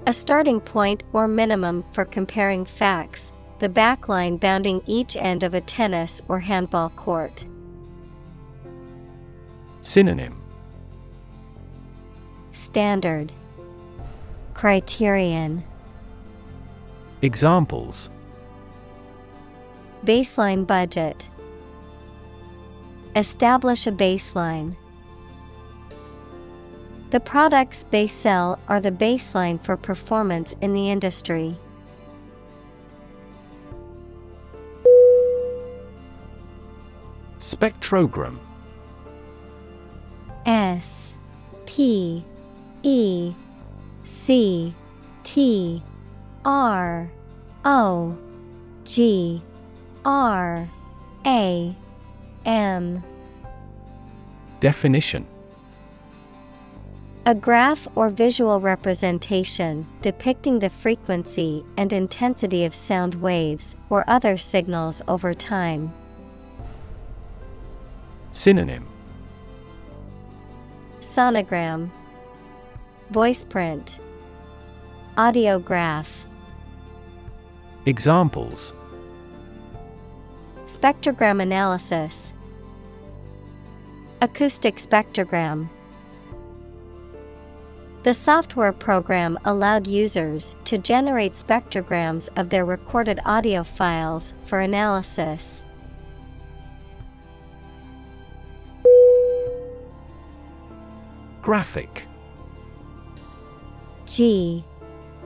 A starting point or minimum for comparing facts, the backline bounding each end of a tennis or handball court. Synonym. Standard. Criterion. Examples. Baseline budget. Establish a baseline. The products they sell are the baseline for performance in the industry. Spectrogram. S P E C T R O G R A M. Definition A graph or visual representation depicting the frequency and intensity of sound waves or other signals over time. Synonym. Sonogram. Voice print. Audiograph. Examples. Spectrogram analysis. Acoustic spectrogram. The software program allowed users to generate spectrograms of their recorded audio files for analysis. Graphic. G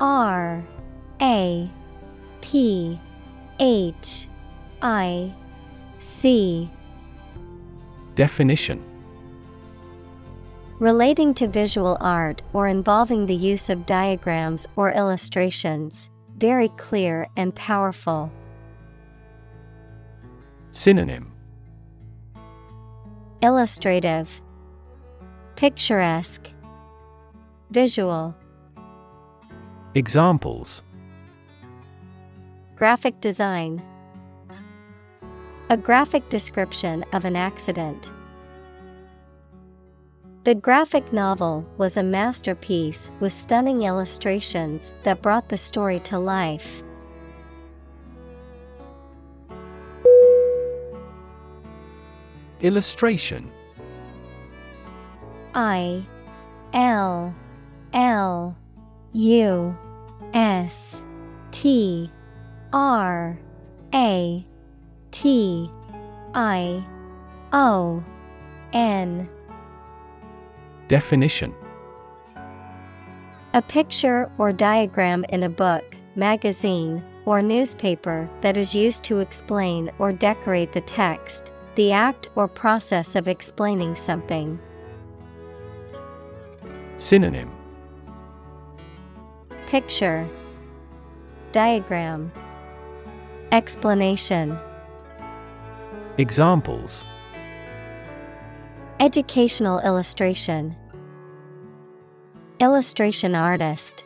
R A P H I C. Definition Relating to visual art or involving the use of diagrams or illustrations, very clear and powerful. Synonym Illustrative, Picturesque, Visual. Examples Graphic design, A graphic description of an accident. The graphic novel was a masterpiece with stunning illustrations that brought the story to life. Illustration I L L U S T R A T I O N Definition A picture or diagram in a book, magazine, or newspaper that is used to explain or decorate the text, the act or process of explaining something. Synonym Picture Diagram Explanation Examples Educational illustration Illustration artist.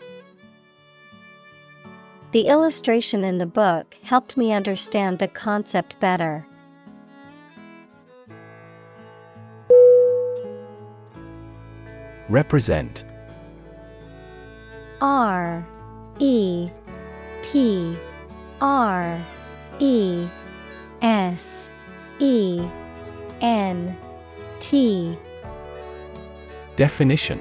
The illustration in the book helped me understand the concept better. Represent. R E P R E S E N T. Definition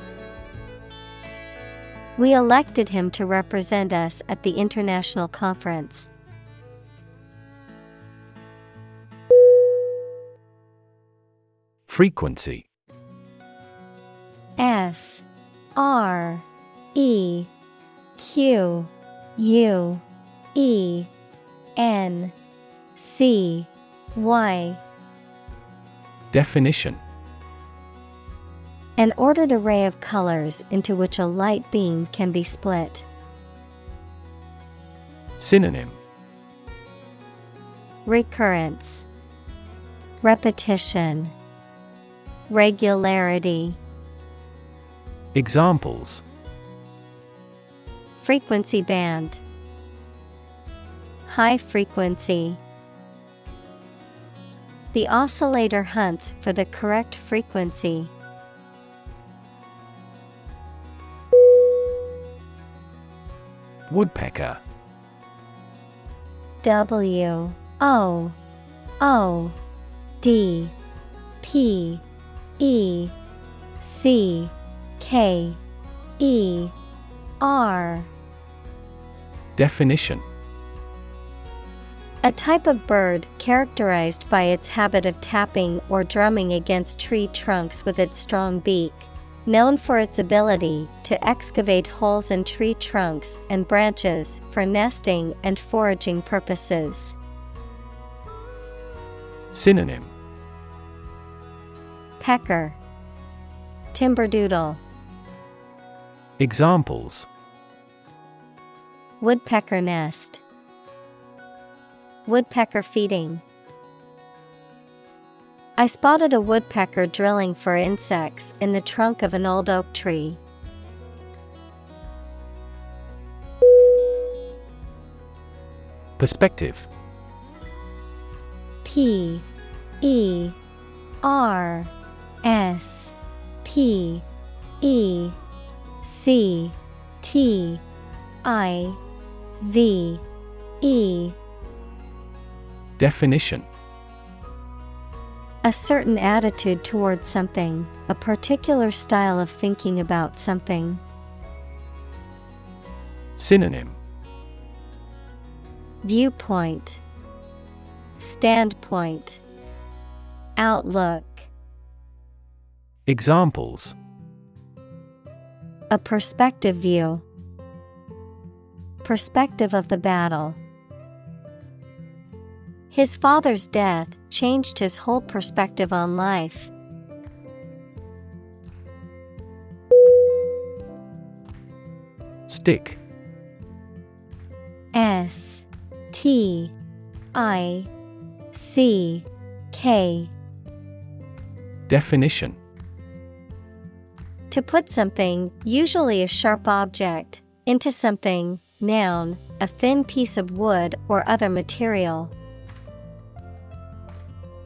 We elected him to represent us at the international conference. Frequency. F R E Q U E N C Y. Definition An ordered array of colors into which a light beam can be split. Synonym. Recurrence. Repetition. Regularity. Examples. Frequency band. High frequency. The oscillator hunts for the correct frequency. Woodpecker. W O O D P E C K E R. Definition. A type of bird characterized by its habit of tapping or drumming against tree trunks with its strong beak, known for its ability to excavate holes in tree trunks and branches for nesting and foraging purposes. Synonym. Pecker. Timberdoodle Examples. Woodpecker nest. Woodpecker feeding I spotted a woodpecker drilling for insects in the trunk of an old oak tree. Perspective. P E R S P E C T I V E. Definition A certain attitude towards something, a particular style of thinking about something. Synonym. Viewpoint. Standpoint. Outlook. Examples. A perspective view. Perspective of the battle. His father's death changed his whole perspective on life. Stick S T I C K Definition To put something, usually a sharp object, into something, noun, a thin piece of wood or other material.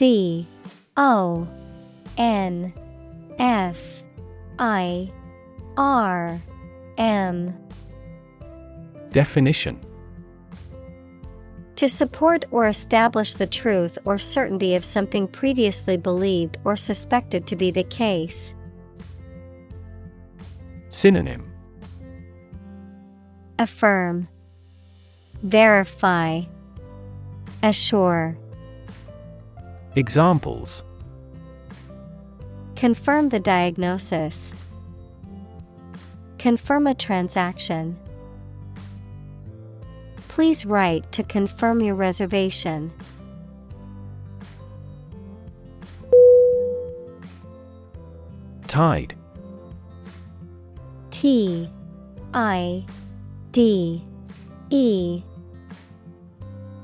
C O N F I R M. Definition. To support or establish the truth or certainty of something previously believed or suspected to be the case. Synonym. Affirm, Verify, Assure. Examples Confirm the diagnosis. Confirm a transaction. Please write to confirm your reservation. Tide T I D E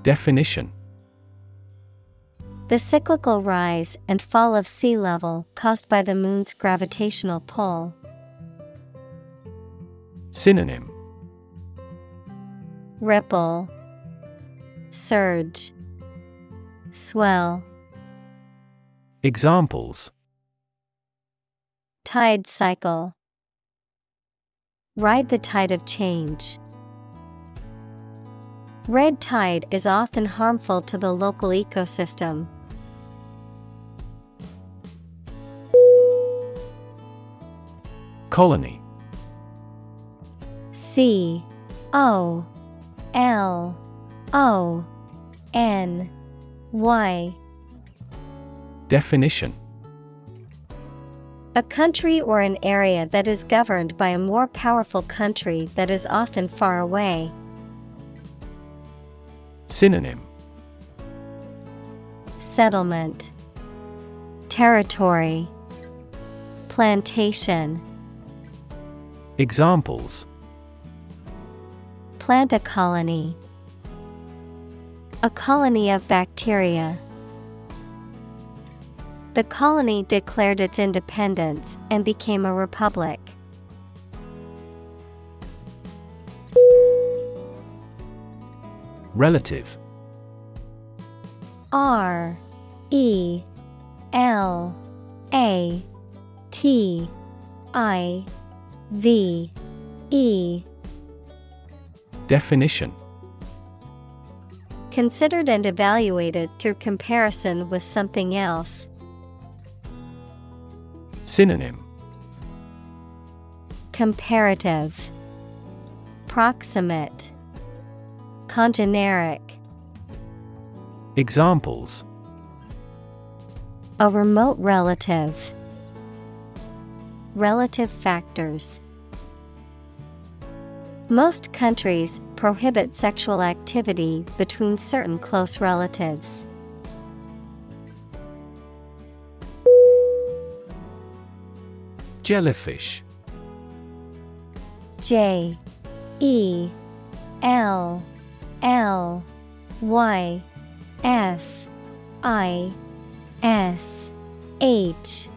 Definition The cyclical rise and fall of sea level caused by the moon's gravitational pull. Synonym Ripple, Surge, Swell. Examples Tide cycle. Ride the tide of change. Red tide is often harmful to the local ecosystem. Colony. C O L O N Y. Definition. A country or an area that is governed by a more powerful country that is often far away. Synonym. Settlement. Territory. Plantation Examples Plant a colony. A colony of bacteria. The colony declared its independence and became a republic. Relative R E L A T I V E. Definition. Considered and evaluated through comparison with something else. Synonym. Comparative. Proximate. Congeneric. Examples. A remote relative. Relative factors. Most countries prohibit sexual activity between certain close relatives. Jellyfish J E L L Y F I S H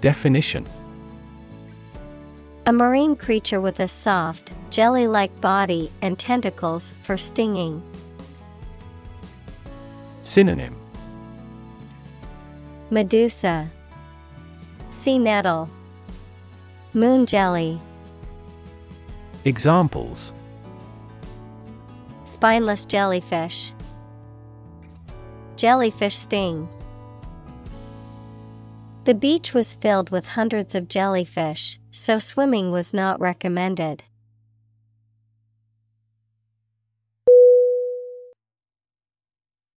Definition. A marine creature with a soft, jelly like body and tentacles for stinging. Synonym. Medusa, Sea nettle, Moon jelly, Examples. Spineless jellyfish, Jellyfish sting. The beach was filled with hundreds of jellyfish, so swimming was not recommended.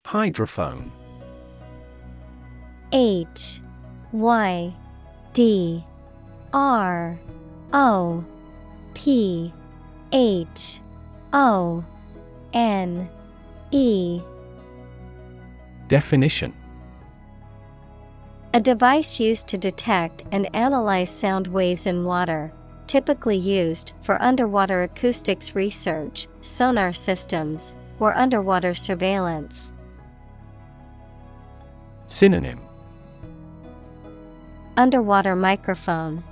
Hydrophone. H Y D R O P H O N E. Definition A device used to detect and analyze sound waves in water, typically used for underwater acoustics research, sonar systems, or underwater surveillance. Synonym. Underwater microphone,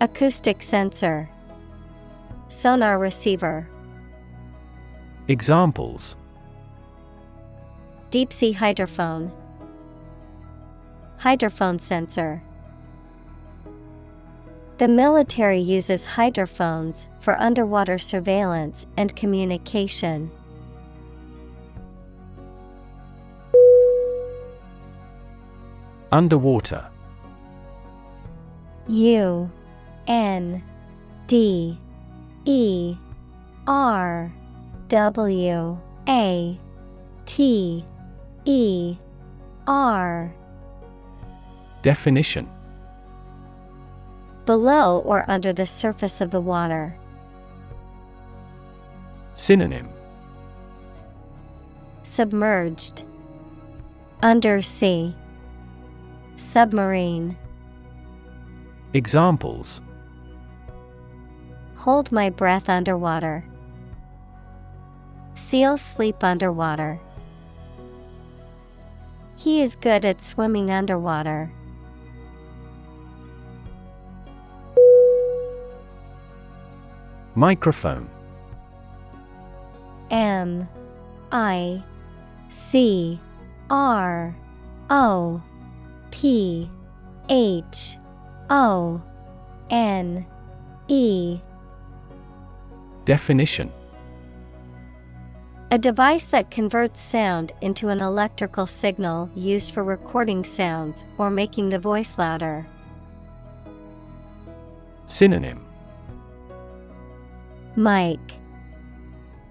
Acoustic sensor, Sonar receiver, Examples. Deep sea hydrophone, Hydrophone sensor. The military uses hydrophones for underwater surveillance and communication. Underwater U N D E R W A T E R Definition Below or under the surface of the water. Synonym Submerged, Undersea, Submarine. Examples Hold my breath underwater. Seals sleep underwater. He is good at swimming underwater. Microphone. M I C R O P H O N E. Definition. A device that converts sound into an electrical signal used for recording sounds or making the voice louder. Synonym Mic.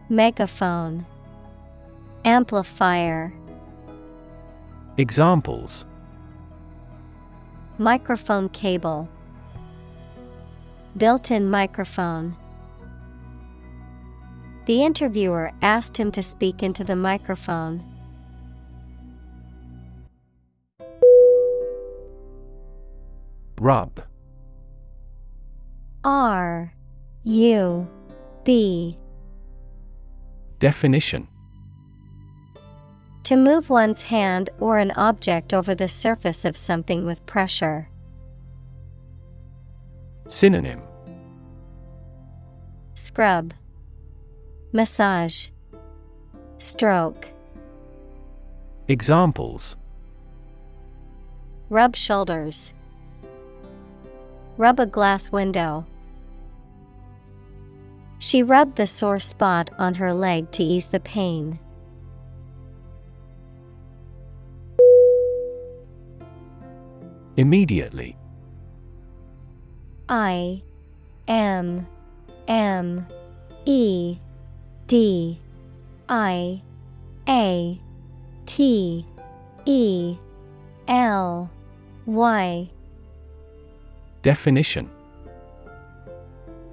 Megaphone. Amplifier. Examples. Microphone cable. Built-in microphone. The interviewer asked him to speak into the microphone. Rub. R U B Definition. To move one's hand or an object over the surface of something with pressure. Synonym. Scrub. Massage. Stroke. Examples. Rub shoulders. Rub a glass window. She rubbed the sore spot on her leg to ease the pain. Immediately. I M M E D I A T E L Y. Definition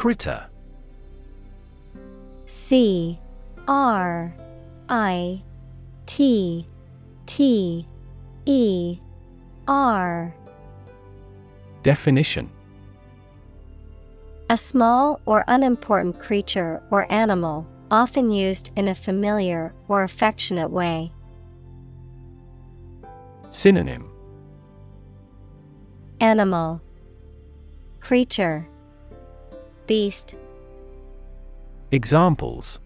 Critter. C R I T T E R. Definition. A small or unimportant creature or animal, often used in a familiar or affectionate way. Synonym. Animal. Creature Beast. Examples.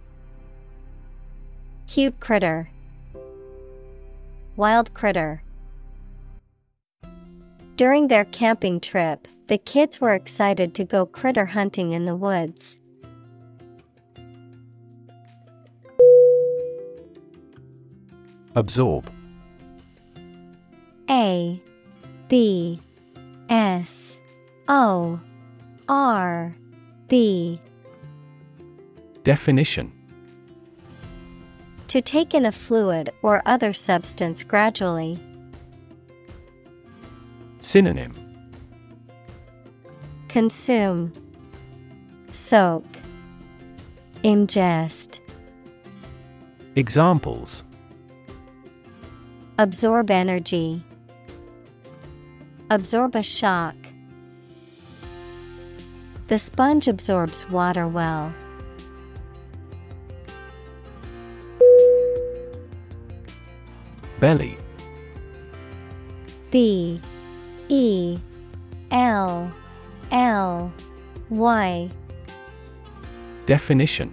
Cute critter. Wild critter. During their camping trip, the kids were excited to go critter hunting in the woods. Absorb. A B S O R B Definition. To take in a fluid or other substance gradually. Synonym. Consume, Soak, Ingest, Examples. Absorb energy, Absorb a shock. The sponge absorbs water well. Belly. B E L L Y. Definition.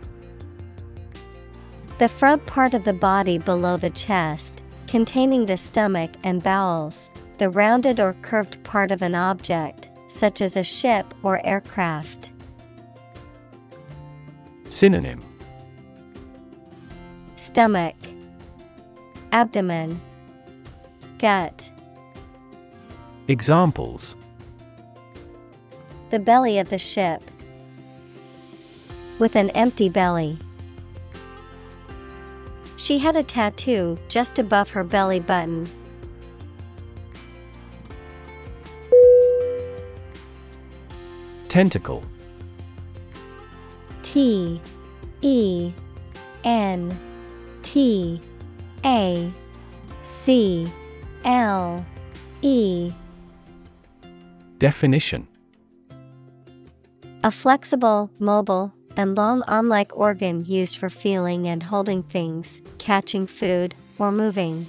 The front part of the body below the chest, containing the stomach and bowels, the rounded or curved part of an object, such as a ship or aircraft. Synonym Stomach, Abdomen, Gut, Examples the belly of the ship. With an empty belly. She had a tattoo just above her belly button. Tentacle T E N T A C L E Definition A flexible, mobile, and long arm like organ used for feeling and holding things, catching food, or moving.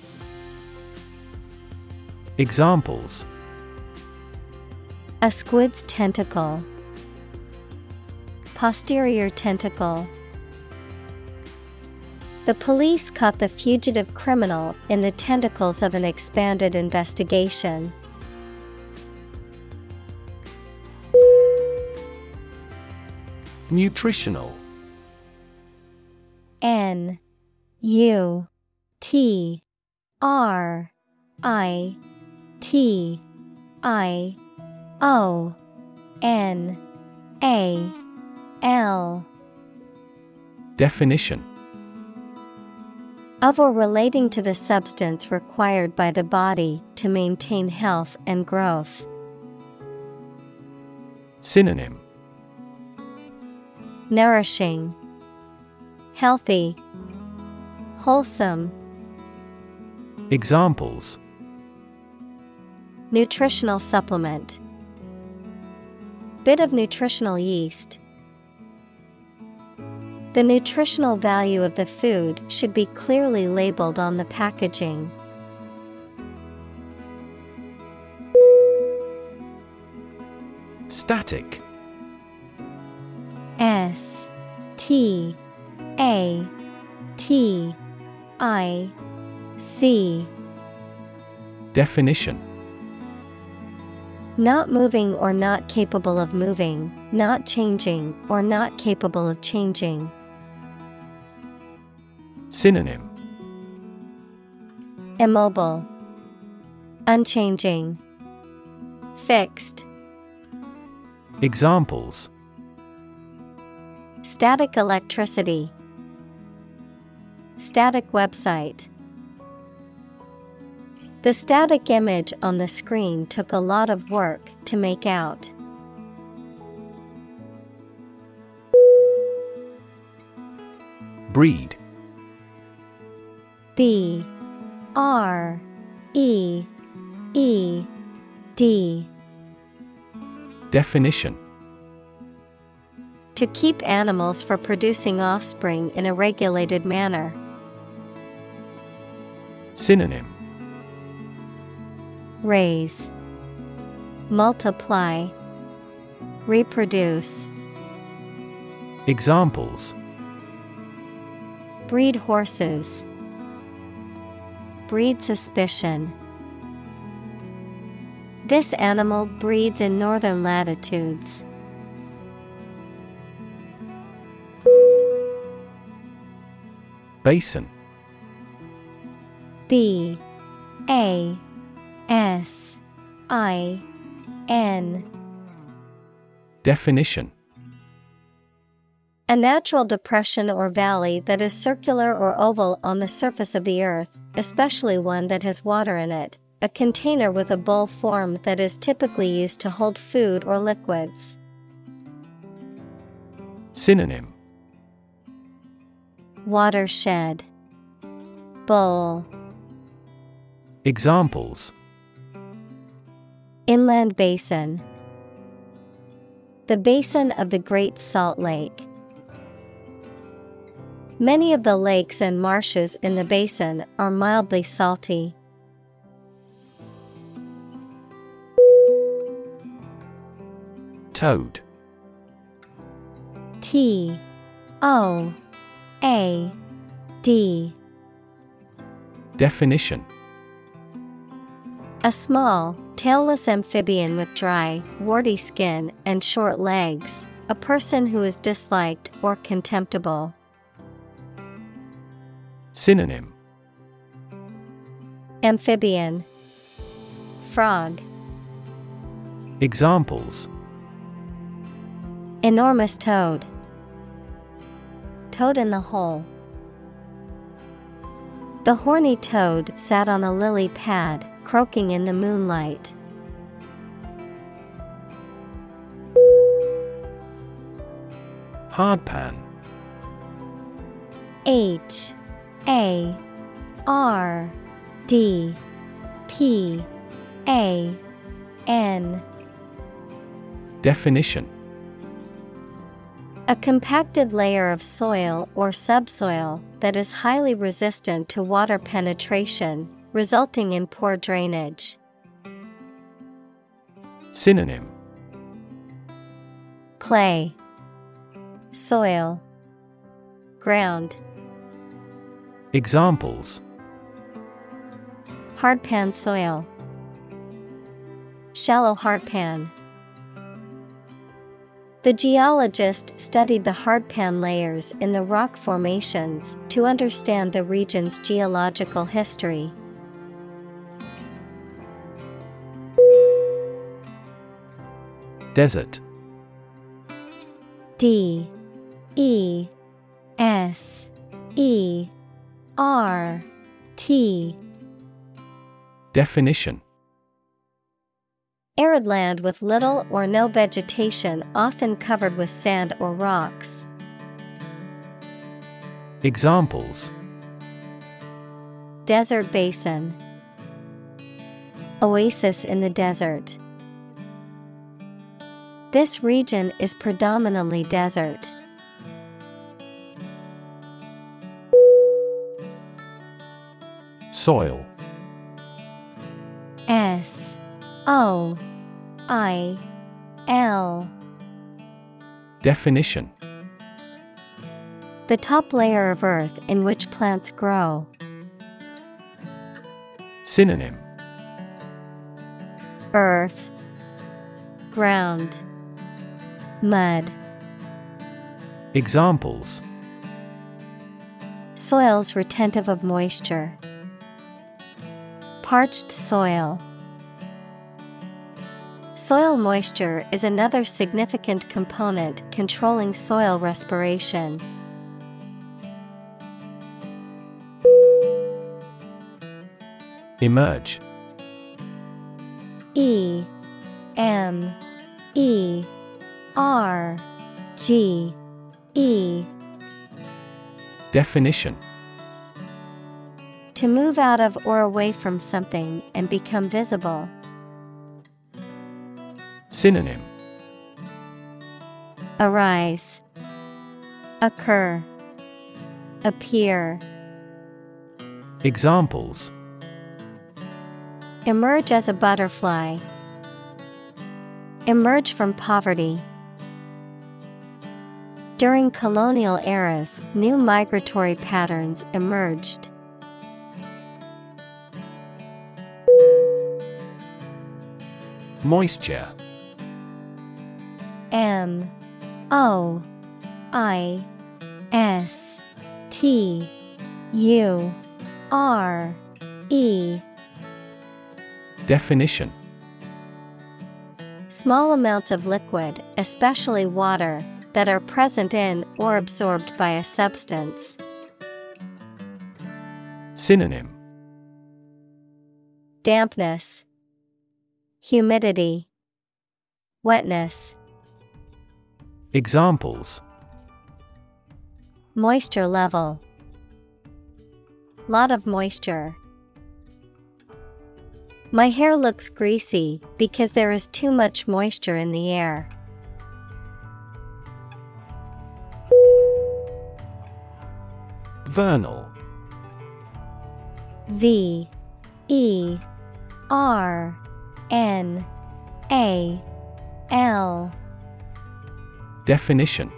Examples A squid's tentacle. Posterior tentacle. The police caught the fugitive criminal in the tentacles of an expanded investigation. Nutritional N U T R I T I O N A L. Definition. Of or relating to the substance required by the body to maintain health and growth. Synonym. Nourishing, Healthy, Wholesome, Examples. Nutritional supplement, Bit of nutritional yeast. The nutritional value of the food should be clearly labeled on the packaging. Static S T A T I C Definition Not moving or not capable of moving, not changing or not capable of changing. Synonym Immobile, Unchanging, Fixed. Examples Static electricity, Static website. The static image on the screen took a lot of work to make out. Breed B R E E D Definition To keep animals for producing offspring in a regulated manner. Synonym Raise, Multiply, Reproduce. Examples Breed horses. Breed suspicion. This animal breeds in northern latitudes. Basin B A S I N Definition A natural depression or valley that is circular or oval on the surface of the earth, especially one that has water in it. A container with a bowl form that is typically used to hold food or liquids. Synonym Watershed Bowl Examples Inland basin The basin of the Great Salt Lake. Many of the lakes and marshes in the basin are mildly salty. Toad. T. O. A. D. Definition. A small, tailless amphibian with dry, warty skin and short legs, a person who is disliked or contemptible. Synonym. Amphibian. Frog. Examples. Enormous toad. Toad in the hole. The horny toad sat on a lily pad, croaking in the moonlight. Hardpan. H A R D P A N. Definition. A compacted layer of soil or subsoil that is highly resistant to water penetration, resulting in poor drainage. Synonym. Clay, Soil, Ground. Examples Hardpan soil. Shallow hardpan. The geologist studied the hardpan layers in the rock formations to understand the region's geological history. Desert D E S E R T Definition Arid land with little or no vegetation, often covered with sand or rocks. Examples Desert basin, Oasis in the desert. This region is predominantly desert. Soil S O I L Definition The top layer of earth in which plants grow. Synonym Earth, Ground, Mud. Examples Soils retentive of moisture. Parched soil. Soil moisture is another significant component controlling soil respiration. Emerge E M E R G E Definition To move out of or away from something and become visible. Synonym Arise, Occur, Appear. Examples Emerge as a butterfly. Emerge from poverty. During colonial eras, new migratory patterns emerged. Moisture. M O I S T U R E. Definition. Small amounts of liquid, especially water, that are present in or absorbed by a substance. Synonym. Dampness, Humidity, Wetness. Examples Moisture level. Lot of moisture. My hair looks greasy because there is too much moisture in the air. Vernal V E R N A L. Definition.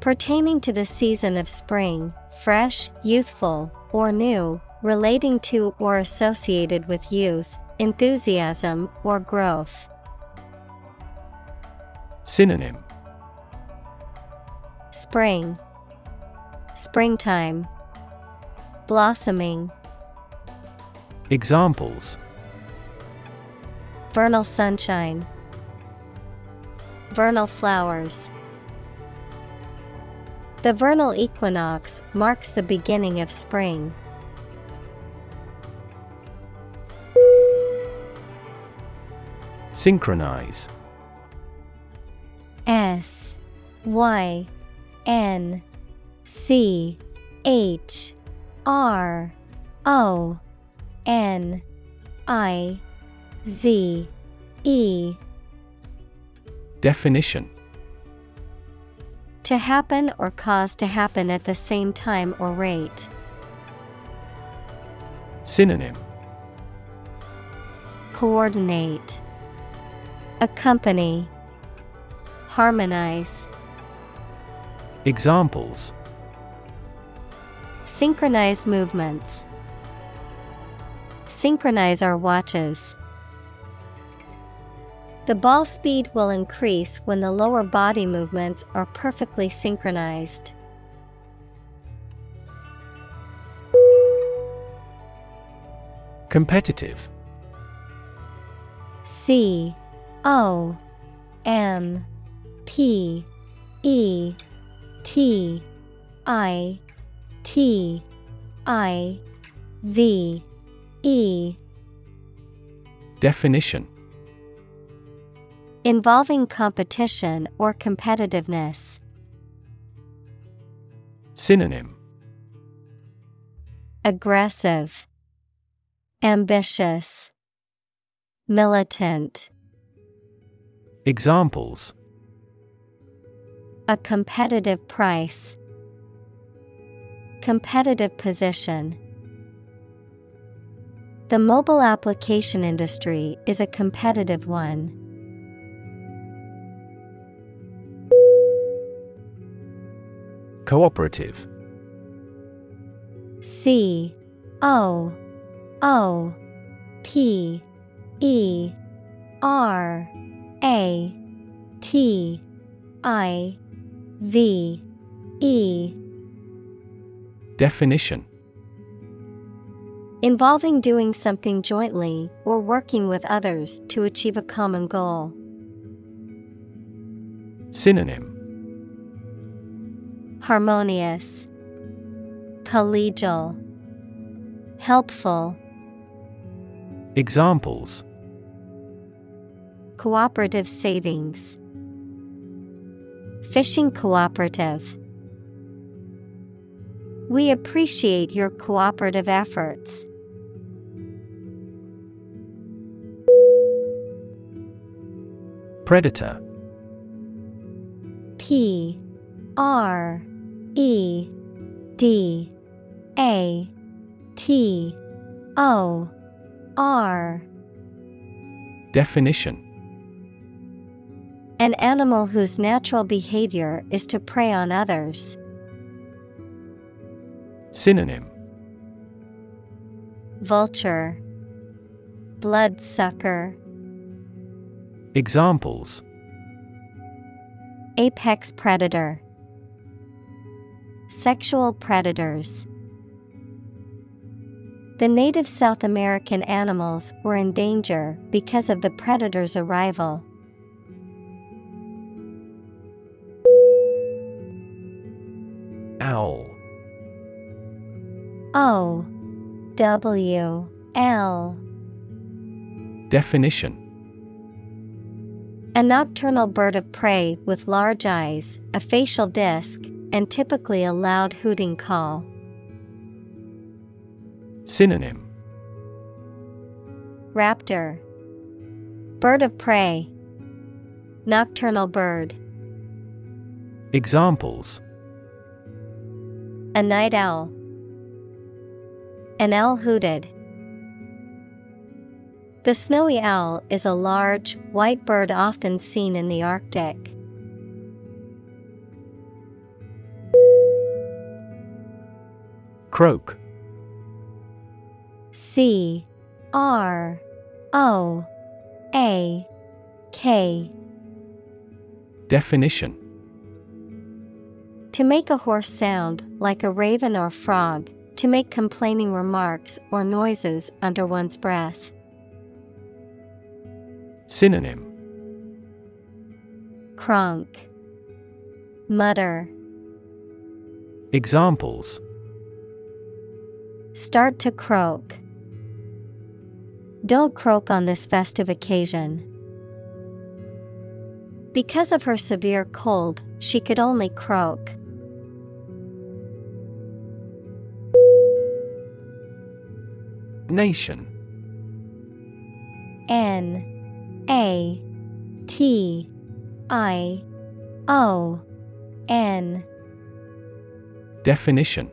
Pertaining to the season of spring, fresh, youthful, or new, relating to or associated with youth, enthusiasm, or growth. Synonym. Spring, Springtime, Blossoming, Examples Vernal sunshine, Vernal flowers. The vernal equinox marks the beginning of spring. Synchronize S Y N C H R O N I Z E Definition To happen or cause to happen at the same time or rate. Synonym Coordinate, Accompany, Harmonize. Examples Synchronize movements. Synchronize our watches. The ball speed will increase when the lower body movements are perfectly synchronized. Competitive. C O M P E T I T I V E. Definition Involving competition or competitiveness. Synonym Aggressive, Ambitious, Militant. Examples A competitive price. Competitive position. The mobile application industry is a competitive one. Cooperative. C O O P E R A T I V E. Definition. Involving doing something jointly or working with others to achieve a common goal. Synonym Harmonious, Collegial, Helpful. Examples Cooperative savings, Fishing cooperative. We appreciate your cooperative efforts. Predator P R E D A T O R. Definition. An animal whose natural behavior is to prey on others. Synonym. Vulture. Bloodsucker. Examples. Apex predator Sexual predators. The native South American animals were in danger because of the predator's arrival. Owl. O. W. L. Definition. A nocturnal bird of prey with large eyes, a facial disc, and typically a loud hooting call. Synonym. Raptor. Bird of prey. Nocturnal bird. Examples. A night owl. An owl hooted. The snowy owl is a large, white bird often seen in the Arctic. Croak. C R O A K. Definition. To make a hoarse sound, like a raven or frog, to make complaining remarks or noises under one's breath. Synonym. Cronk, Mutter, Examples Start to croak. Don't croak on this festive occasion. Because of her severe cold, she could only croak. Nation N A T I O N Definition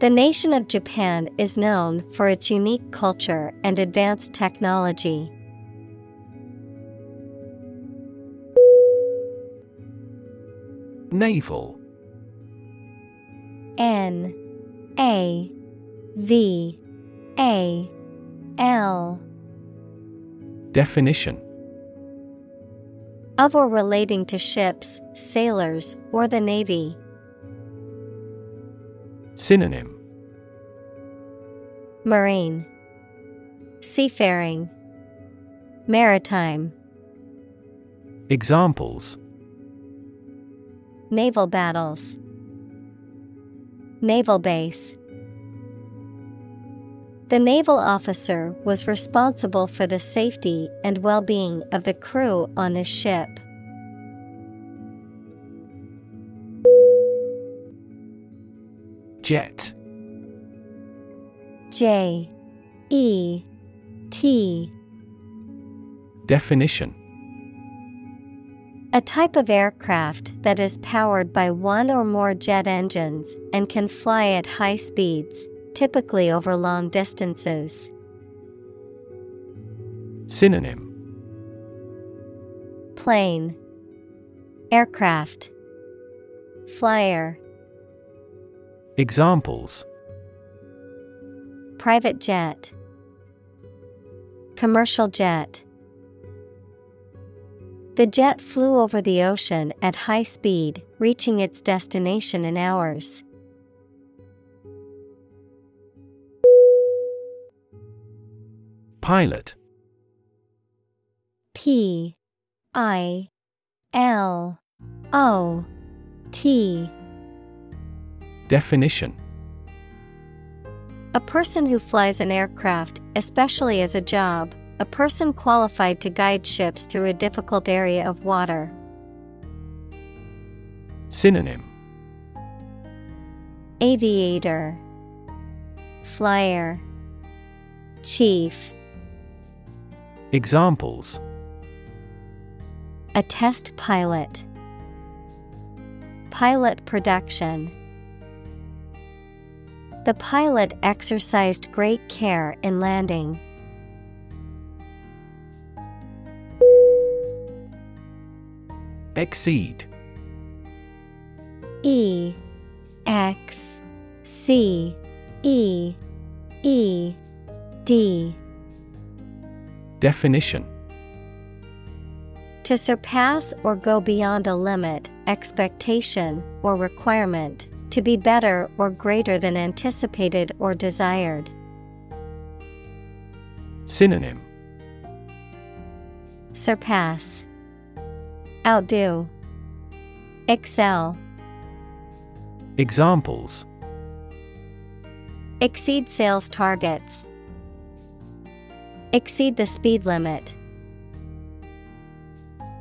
The nation of Japan is known for its unique culture and advanced technology. Naval. N. A. V. A. L. Definition. Of or relating to ships, sailors, or the navy. Synonym. Marine. Seafaring. Maritime. Examples. Naval battles. Naval base. The naval officer was responsible for the safety and well-being of the crew on his ship. Jet. J E T. Definition. A type of aircraft that is powered by one or more jet engines and can fly at high speeds, typically over long distances. Synonym. Plane. Aircraft. Flyer Examples. Private jet. Commercial jet. The jet flew over the ocean at high speed, reaching its destination in hours. Pilot. P. I. L. O. T Definition. A person who flies an aircraft, especially as a job, a person qualified to guide ships through a difficult area of water. Synonym. Aviator. Flyer. Chief. Examples. A test pilot. Pilot production The pilot exercised great care in landing. Exceed E X C E E D. Definition. To surpass or go beyond a limit, expectation, or requirement, to be better or greater than anticipated or desired. Synonym. Surpass, Outdo, Excel, Examples. Exceed sales targets, Exceed the speed limit.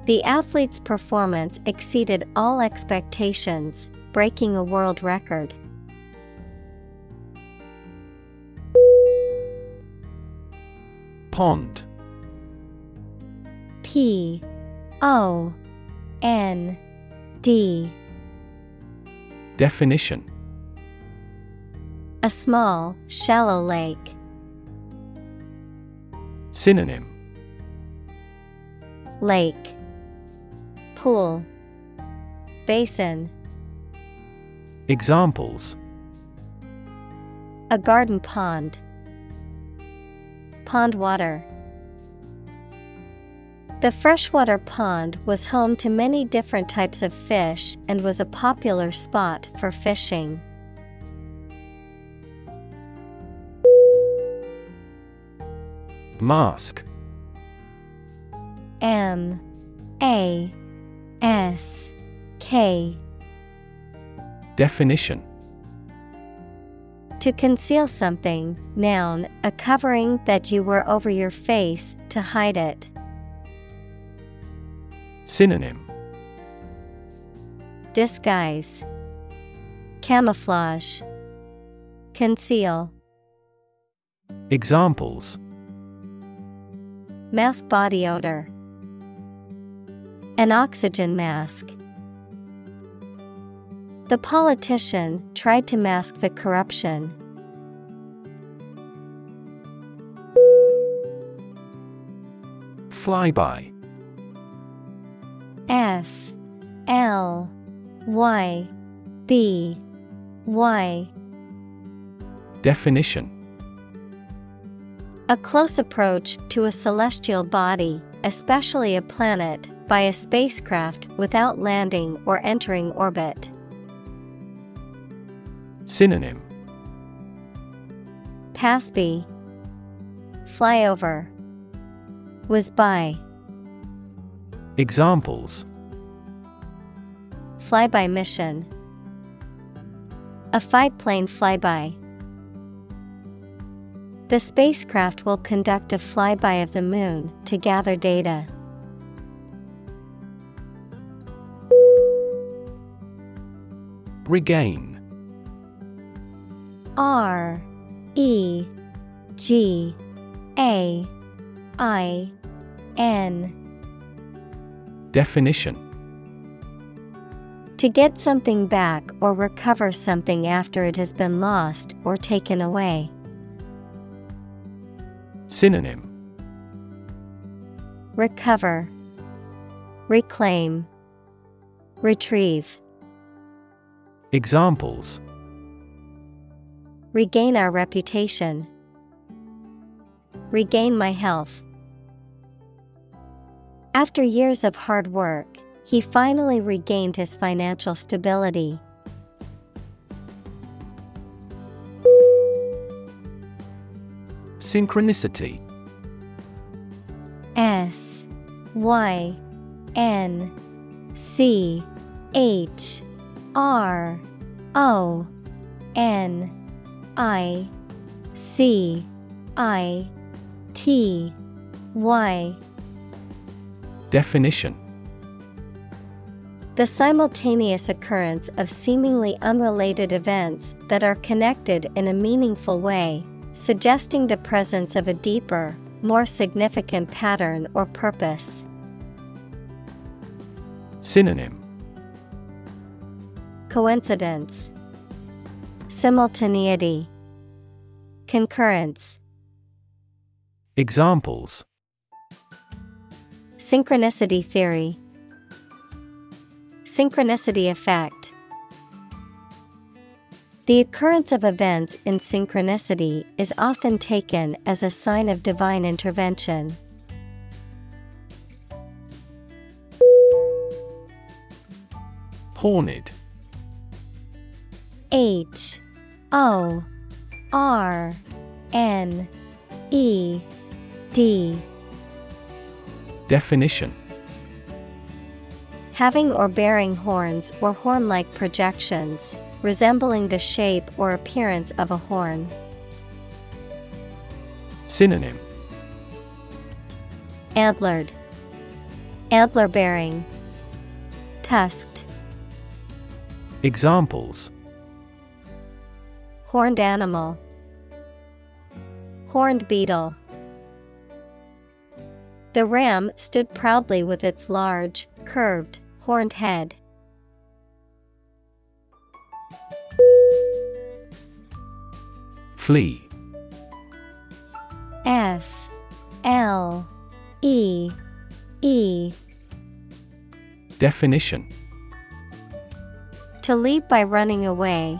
The athlete's performance exceeded all expectations, breaking a world record. Pond. P O N D. Definition. A small, shallow lake. Synonym. Lake. Pool. Basin Examples. A garden pond. Pond water. The freshwater pond was home to many different types of fish and was a popular spot for fishing. Mask. M A S K Definition To conceal something, noun, a covering that you wear over your face to hide it. Synonym Disguise, Camouflage, Conceal. Examples Mask body odor. An oxygen mask. The politician tried to mask the corruption. Flyby F L Y B Y Definition A close approach to a celestial body, especially a planet, by a spacecraft without landing or entering orbit. Synonym. Passby Flyover. Was by. Examples. Flyby mission. A five plane flyby. The spacecraft will conduct a flyby of the moon to gather data. Regain R E G A I N. Definition. To get something back or recover something after it has been lost or taken away. Synonym. Recover, Reclaim, Retrieve. Examples Regain our reputation. Regain my health. After years of hard work, he finally regained his financial stability. Synchronicity S Y N C H R O N I C I T Y. Definition. The simultaneous occurrence of seemingly unrelated events that are connected in a meaningful way, suggesting the presence of a deeper, more significant pattern or purpose. Synonym. Coincidence, Simultaneity, Concurrence. Examples Synchronicity theory, Synchronicity effect. The occurrence of events in synchronicity is often taken as a sign of divine intervention. Horned H O R N E D. Definition. Having or bearing horns or horn like projections, resembling the shape or appearance of a horn. Synonym. Antlered, Antler bearing, Tusked, Examples Horned animal, Horned beetle. The ram stood proudly with its large, curved, horned head. Flee F. L. E. E. Definition. To leave by running away,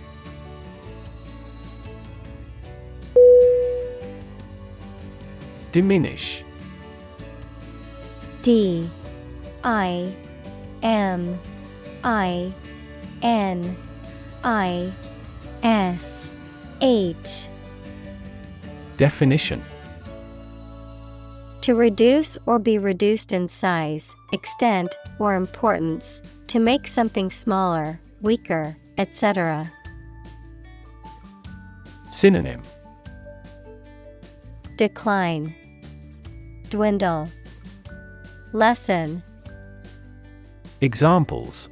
Diminish. D I M I N I S H. Definition. To reduce or be reduced in size, extent, or importance, to make something smaller, weaker, etc. Synonym. Decline, Dwindle, Lessen, Examples.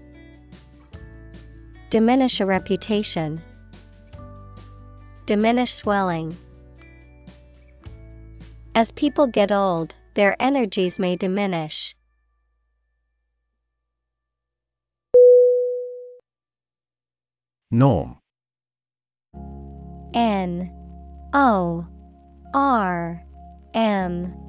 Diminish a reputation, Diminish swelling. As people get old, their energies may diminish. Norm. N O R M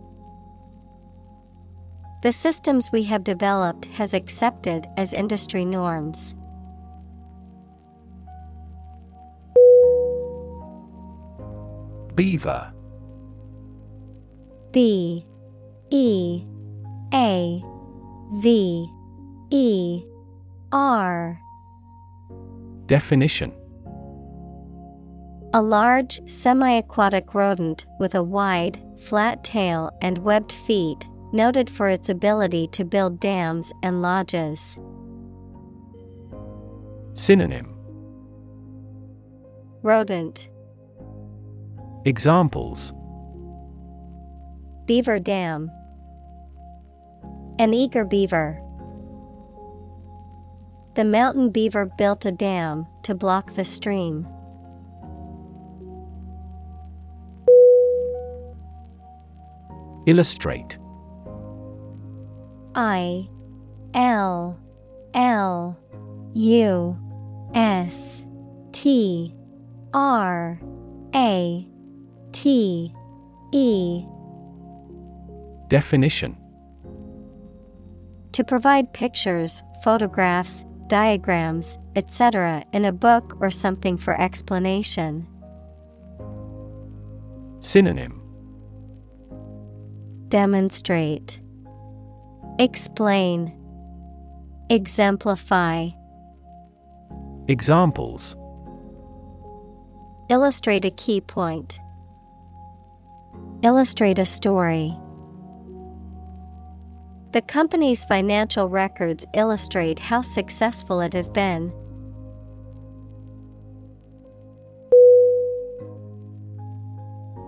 The systems we have developed has accepted as industry norms. Beaver. B E A V E R. Definition. A large, semi aquatic rodent with a wide, flat tail and webbed feet, noted for its ability to build dams and lodges. Synonym Rodent Examples Beaver Dam An eager beaver. The mountain beaver built a dam to block the stream. Illustrate I L L U S T R A T E Definition To provide pictures, photographs, diagrams, etc., in a book or something for explanation. Synonym Demonstrate, Explain, Exemplify, Examples Illustrate a key point. Illustrate a story. The company's financial records illustrate how successful it has been.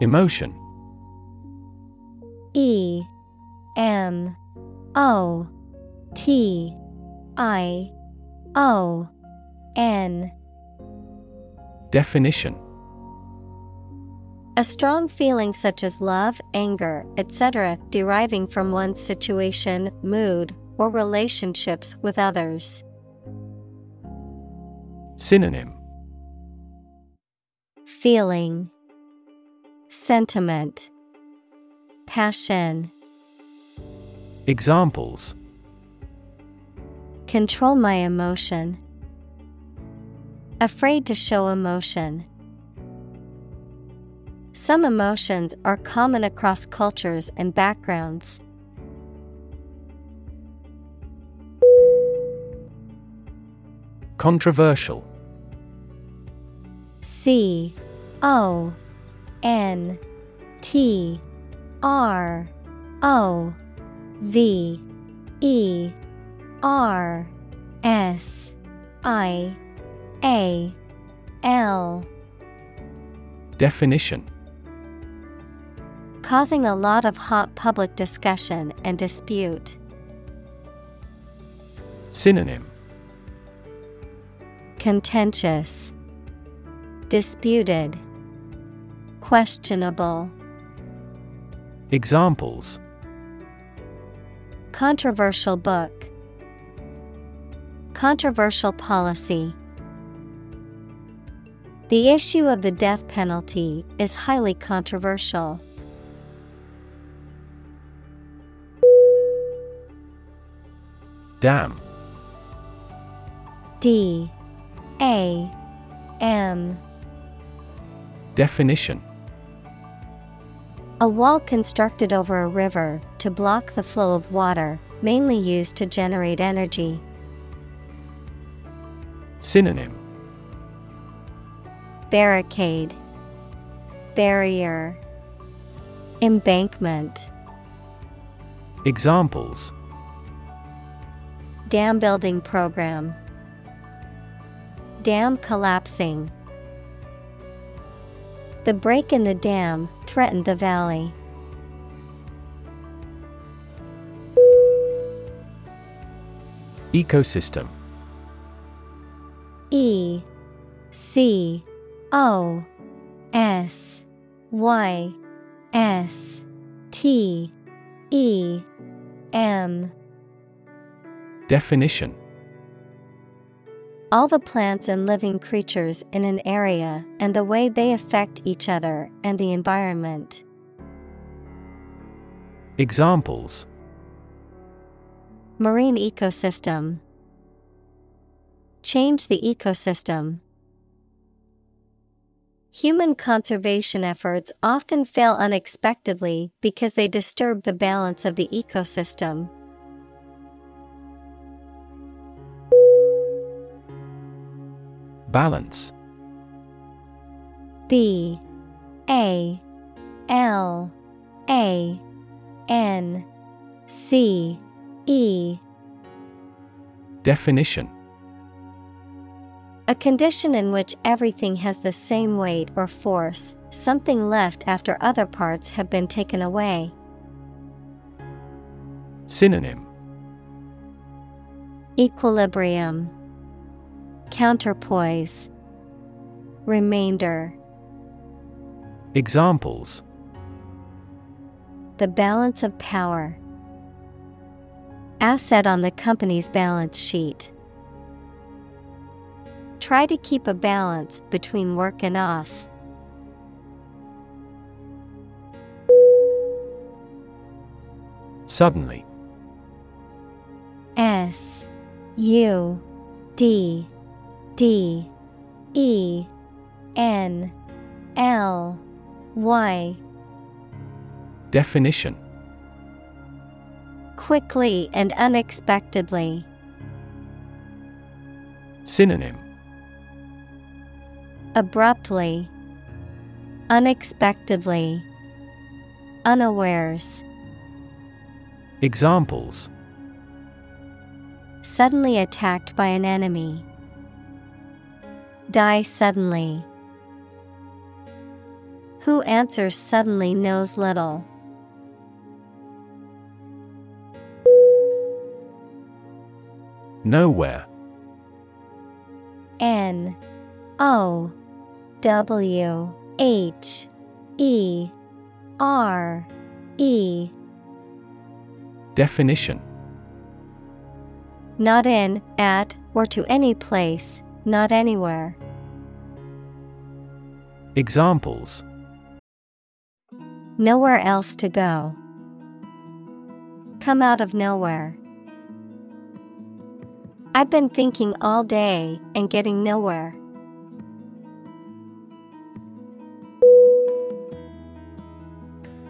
Emotion E M O T I O N Definition A strong feeling such as love, anger, etc., deriving from one's situation, mood, or relationships with others. Synonym Feeling, Sentiment, Passion. Examples Control my emotion. Afraid to show emotion. Some emotions are common across cultures and backgrounds. Controversial C O N T R O V E R S I A L. Definition. Causing a lot of hot public discussion and dispute. Synonym. Contentious, Disputed, Questionable. Examples Controversial book. Controversial policy. The issue of the death penalty is highly controversial. Dam D A M Definition A wall constructed over a river to block the flow of water, mainly used to generate energy. Synonym Barricade, Barrier, Embankment. Examples Dam building program. Dam collapsing. The break in the dam threatened the valley. Ecosystem. E C O S Y S T E M. Definition. All the plants and living creatures in an area and the way they affect each other and the environment. Examples Marine ecosystem. Change the ecosystem. Human conservation efforts often fail unexpectedly because they disturb the balance of the ecosystem. Balance. B. A. L. A. N. C E. Definition. A condition in which everything has the same weight or force, something left after other parts have been taken away. Synonym. Equilibrium. Counterpoise. Remainder. Examples. The balance of power. Asset on the company's balance sheet. Try to keep a balance between work and off. Suddenly S U D D E N L Y Definition Quickly and unexpectedly. Synonym Abruptly. Unexpectedly. Unawares. Examples Suddenly attacked by an enemy. Die suddenly. Who answers suddenly knows little. Nowhere N O W H E R E Definition Not in, at, or to any place, not anywhere. Examples Nowhere else to go. Come out of nowhere. I've been thinking all day and getting nowhere.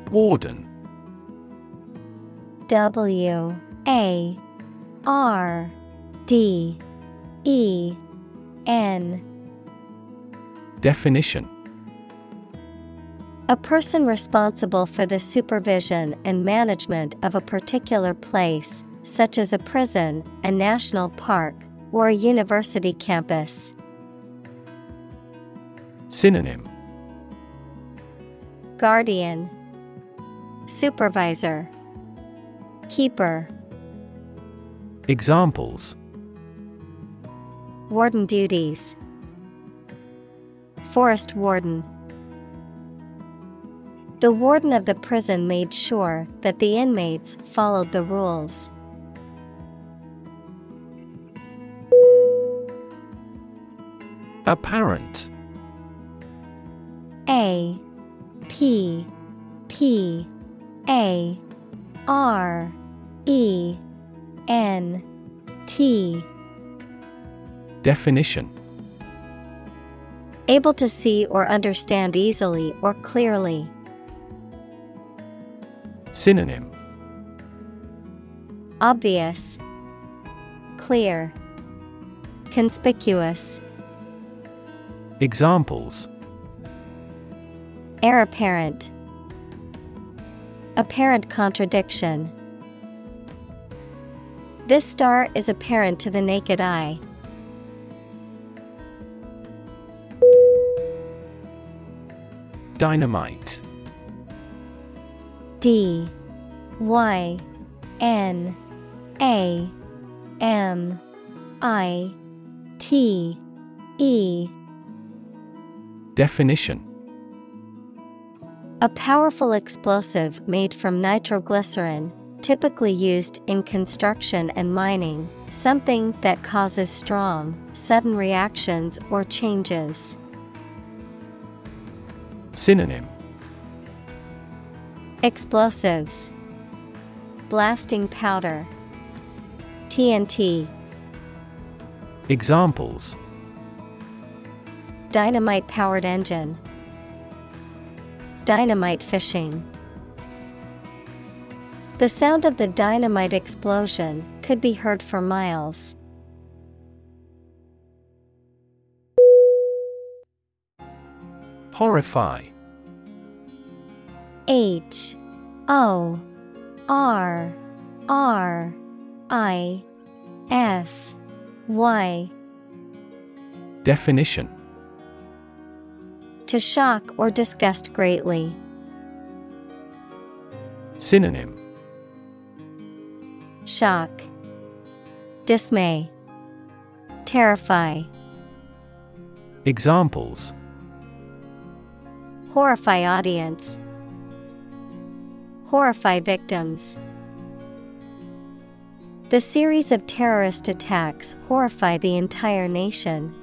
Warden. W A R D E N. Definition. A person responsible for the supervision and management of a particular place, such as a prison, a national park, or a university campus. Synonym. Guardian. Supervisor. Keeper. Examples. Warden duties. Forest warden. The warden of the prison made sure that the inmates followed the rules. Apparent. A P P A R E N T. Definition. Able to see or understand easily or clearly. Synonym. Obvious, Clear, Conspicuous. Examples. Heir apparent. Apparent contradiction. This star is apparent to the naked eye. Dynamite. D. Y. N. A. M. I. T. E Definition. A powerful explosive made from nitroglycerin, typically used in construction and mining, something that causes strong, sudden reactions or changes. Synonym. Explosives, Blasting powder, TNT. Examples Dynamite powered engine. Dynamite fishing. The sound of the dynamite explosion could be heard for miles. Horrify H O R R I F Y Definition To shock or disgust greatly. Synonym Shock, Dismay, Terrify. Examples Horrify audience. Horrify victims. The series of terrorist attacks horrify the entire nation.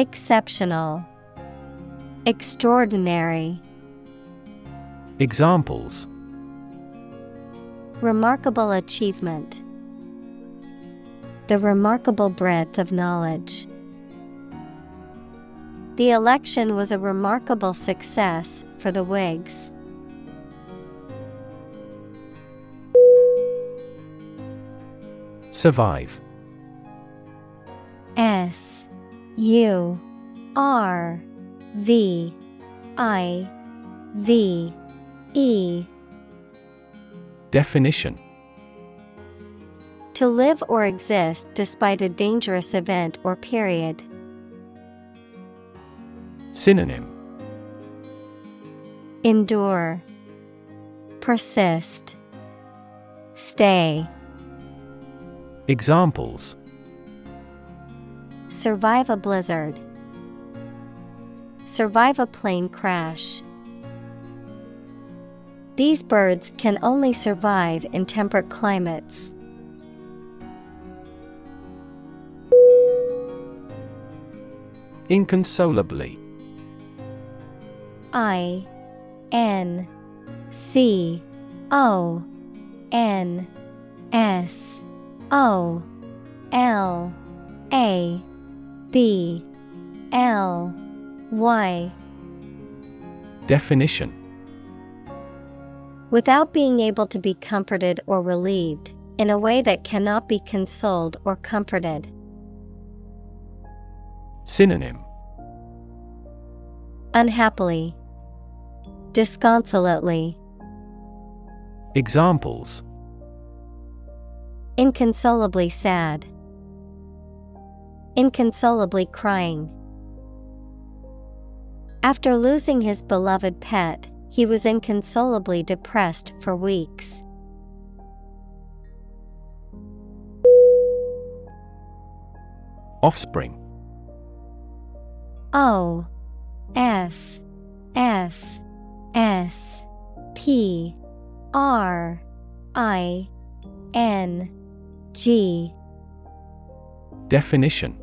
Exceptional, Extraordinary. Examples Remarkable achievement. The remarkable breadth of knowledge. The election was a remarkable success for the Whigs. Survive S U R V I V E. Definition. To live or exist despite a dangerous event or period. Synonym. Endure, Persist, Stay. Examples Survive a blizzard. Survive a plane crash. These birds can only survive in temperate climates. Inconsolably I N C O N S O L A B L Y. Definition. Without being able to be comforted or relieved, in a way that cannot be consoled or comforted. Synonym. Unhappily, disconsolately, Examples. Inconsolably sad, inconsolably crying. After losing his beloved pet, he was inconsolably depressed for weeks. Offspring O F F S P R I N G Definition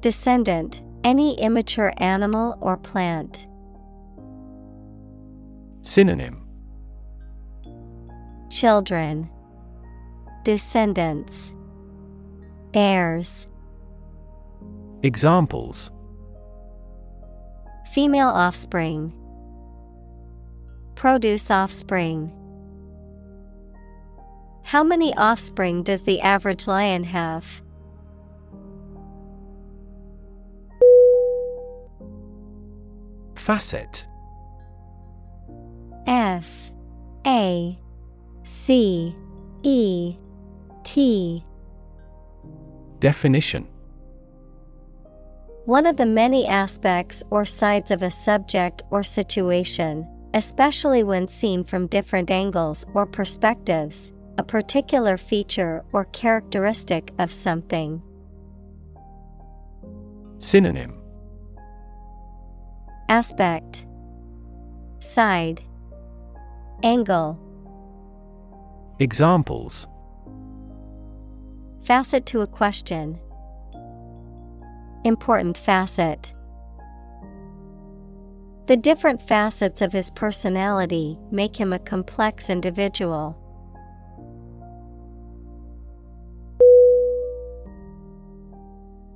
Descendant, any immature animal or plant. Synonym Children, Descendants, Heirs, Examples Female offspring, Produce offspring. How many offspring does the average lion have? Facet. F A C E T. Definition. One of the many aspects or sides of a subject or situation, especially when seen from different angles or perspectives, a particular feature or characteristic of something. Synonym Aspect Side Angle Examples Facet to a question. Important facet. The different facets of his personality make him a complex individual.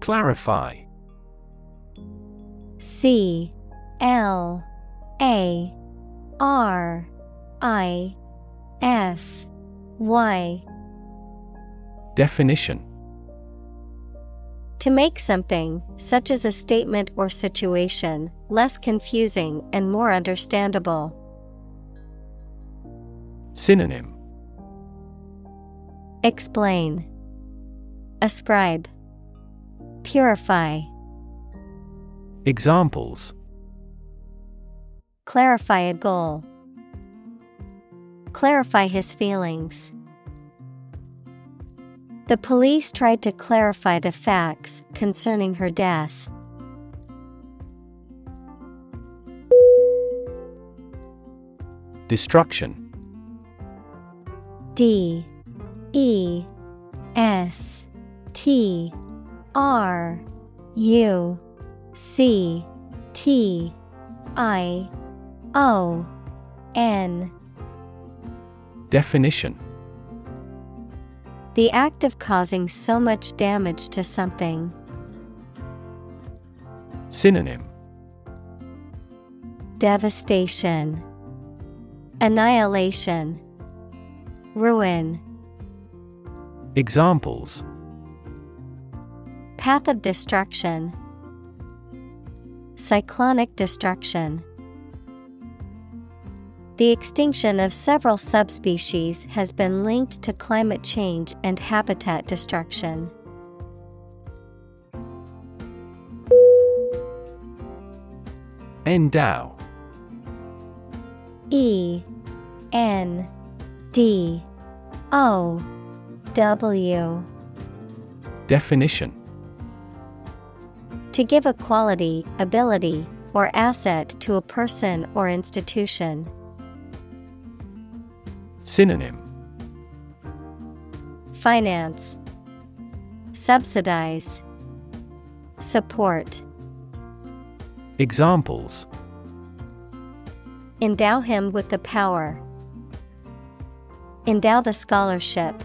Clarify C L A R I F Y. Definition. To make something, such as a statement or situation, less confusing and more understandable. Synonym. Explain. Ascribe. Purify. Examples Clarify a goal. Clarify his feelings. The police tried to clarify the facts concerning her death. Destruction. D. E. S. T. R. U. C. T. I O N. Definition. The act of causing so much damage to something. Synonym. Devastation, Annihilation, Ruin. Examples. Path of destruction, Cyclonic destruction. The extinction of several subspecies has been linked to climate change and habitat destruction. Endow E N D O W Definition To give a quality, ability, or asset to a person or institution. Synonym Finance, Subsidize, Support. Examples Endow him with the power. Endow the scholarship.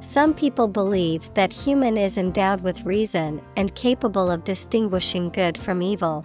Some people believe that human is endowed with reason and capable of distinguishing good from evil.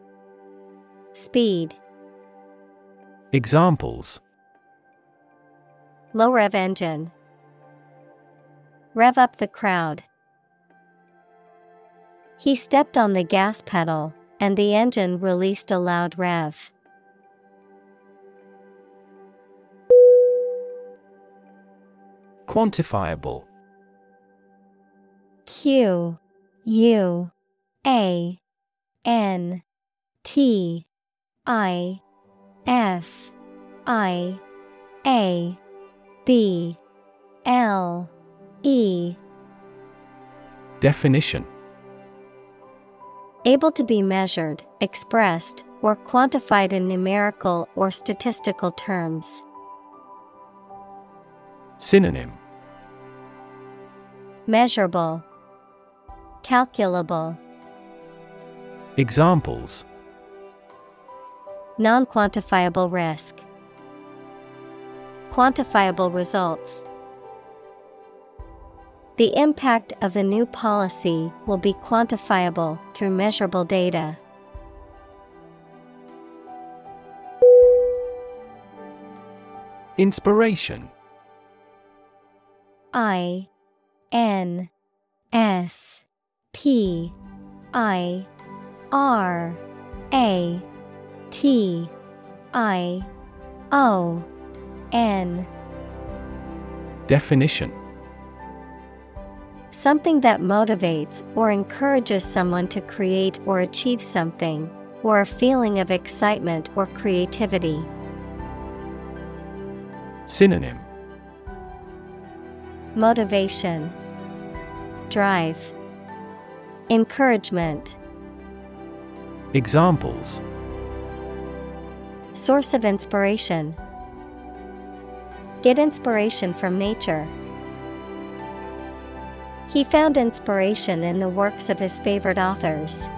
Speed. Examples. Low rev engine. Rev up the crowd. He stepped on the gas pedal, and the engine released a loud rev. Quantifiable. Q U A N T I F I A B L E. Definition. Able to be measured, expressed, or quantified in numerical or statistical terms. Synonym. Measurable, Calculable, Examples Non quantifiable risk, Quantifiable results. The impact of the new policy will be quantifiable through measurable data. Inspiration I N S P I R A T I O N. Definition. Something that motivates or encourages someone to create or achieve something, or a feeling of excitement or creativity. Synonym. Motivation, Drive, Encouragement. Examples Source of inspiration. Get inspiration from nature. He found inspiration in the works of his favorite authors.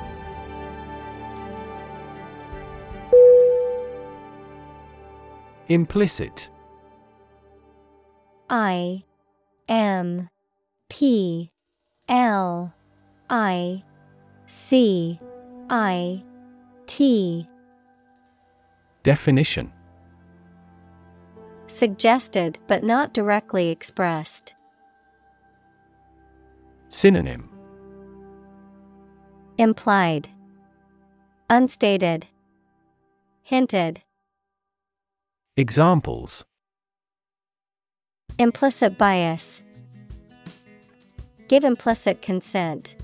Implicit I M P L I C I T Definition. Suggested but not directly expressed. Synonym. Implied, Unstated, Hinted, Examples. Implicit bias. Give implicit consent.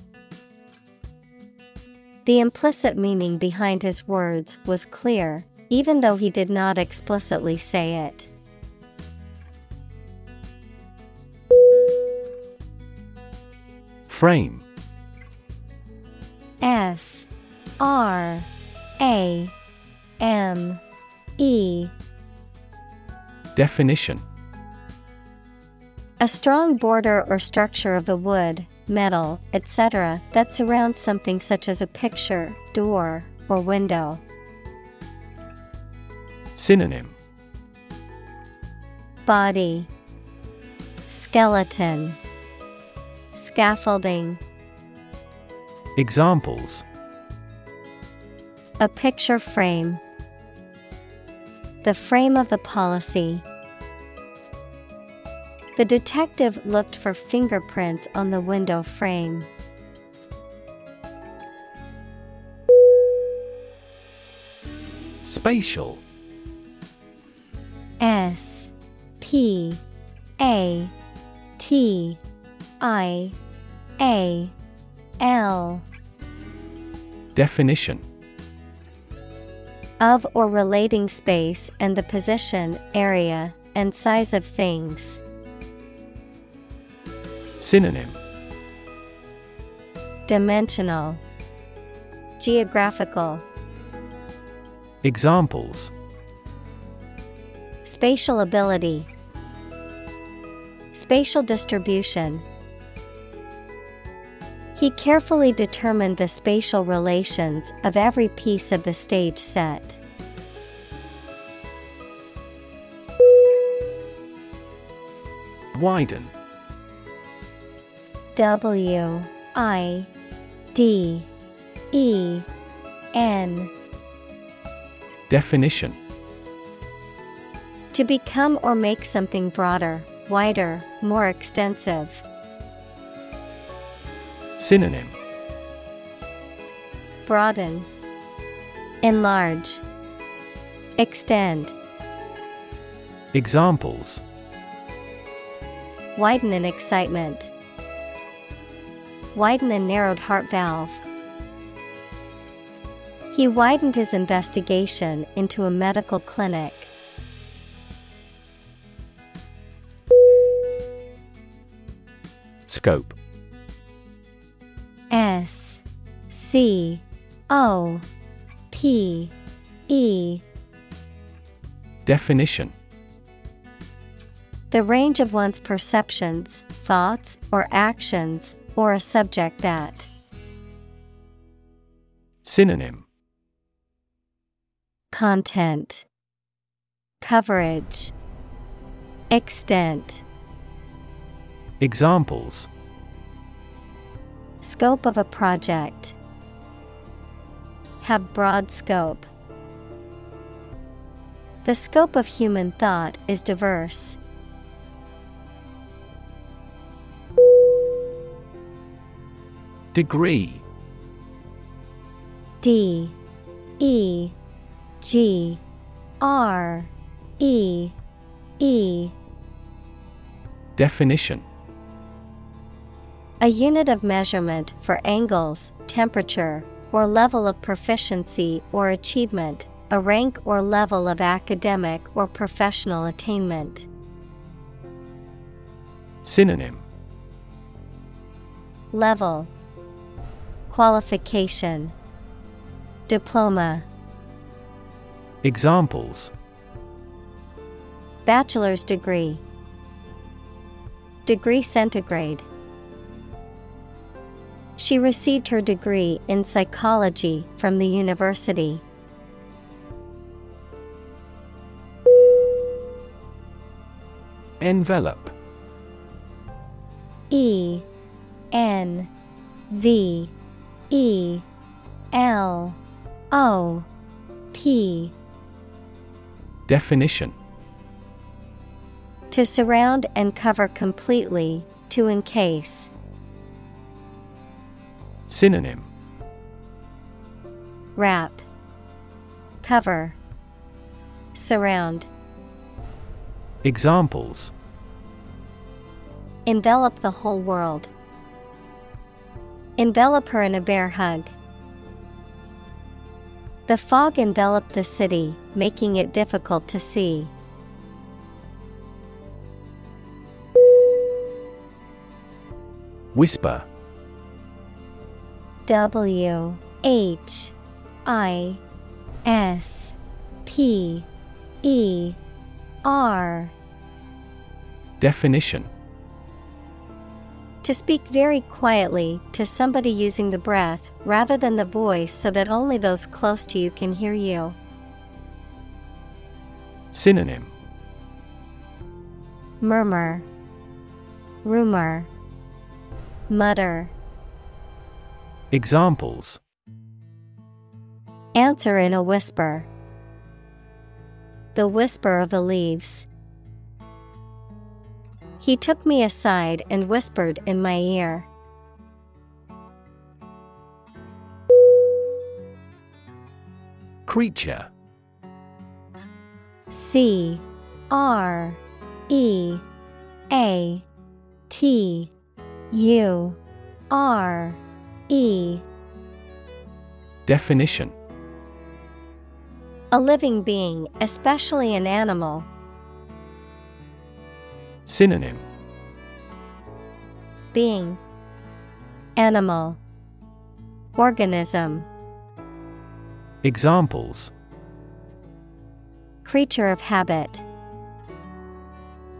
The implicit meaning behind his words was clear, even though he did not explicitly say it. Frame F R A M E Definition A strong border or structure of the wood, metal, etc., that surrounds something such as a picture, door, or window. Synonym. Body. Skeleton. Scaffolding. Examples. A picture frame. The frame of the policy. The detective looked for fingerprints on the window frame. Spatial S P A T I A L. Definition. Of or relating space and the position, area, and size of things. Synonym. Dimensional, Geographical, Examples Spatial ability, Spatial distribution. He carefully determined the spatial relations of every piece of the stage set. Widen W I D E N Definition To become or make something broader, wider, more extensive. Synonym Broaden, Enlarge, Extend, Examples Widen in excitement. Widen a narrowed heart valve. He widened his investigation into a medical clinic. Scope. S C O P E. Definition. The range of one's perceptions, thoughts, or actions, or a subject that. Synonym. Content. Coverage. Extent Examples Scope of a project. Have broad scope. The scope of human thought is diverse. Degree D E G R E E Definition A unit of measurement for angles, temperature, or level of proficiency or achievement, a rank or level of academic or professional attainment. Synonym. Level. Qualification. Diploma. Examples. Bachelor's degree. Degree centigrade She received her degree in psychology from the university. Envelope E N V E L O P Definition To surround and cover completely, to encase. Synonym Wrap, Cover, Surround. Examples Envelop the whole world. Envelop her in a bear hug. The fog enveloped the city, making it difficult to see. Whisper W H I S P E R. Definition. To speak very quietly to somebody using the breath rather than the voice so that only those close to you can hear you. Synonym. Murmur, Rumor, Mutter. Examples Answer in a whisper. The whisper of the leaves. He took me aside and whispered in my ear. Creature C R E A T U R E. Definition. A living being, especially an animal. Synonym. Being. Animal. Organism. Examples. Creature of habit.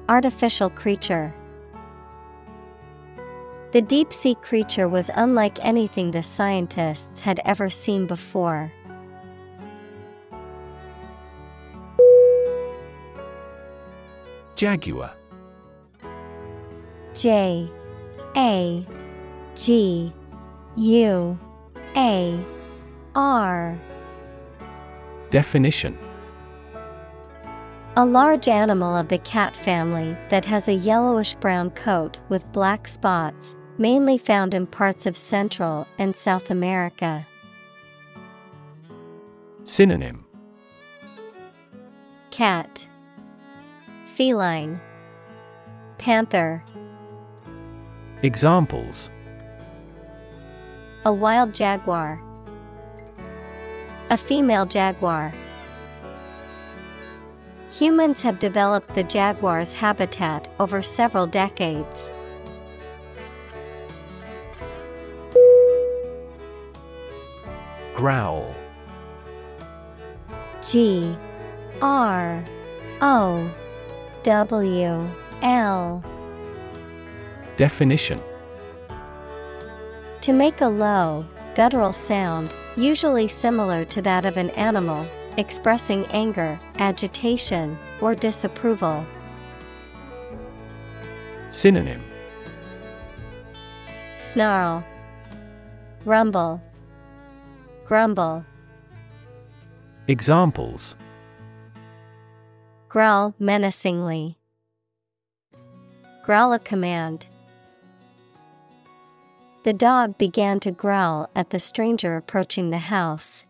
Artificial creature The deep sea creature was unlike anything the scientists had ever seen before. Jaguar. J A G U A R. Definition. A large animal of the cat family that has a yellowish brown coat with black spots, mainly found in parts of Central and South America. Synonym. Cat. Feline. Panther. Examples. A wild jaguar. A female jaguar. Humans have developed the jaguar's habitat over several decades. Growl. G R O W L. Definition. To make a low, guttural sound, usually similar to that of an animal, expressing anger, agitation, or disapproval. Synonym. Snarl, Rumble, grumble, Examples growl menacingly, growl a command. The dog began to growl at the stranger approaching the house.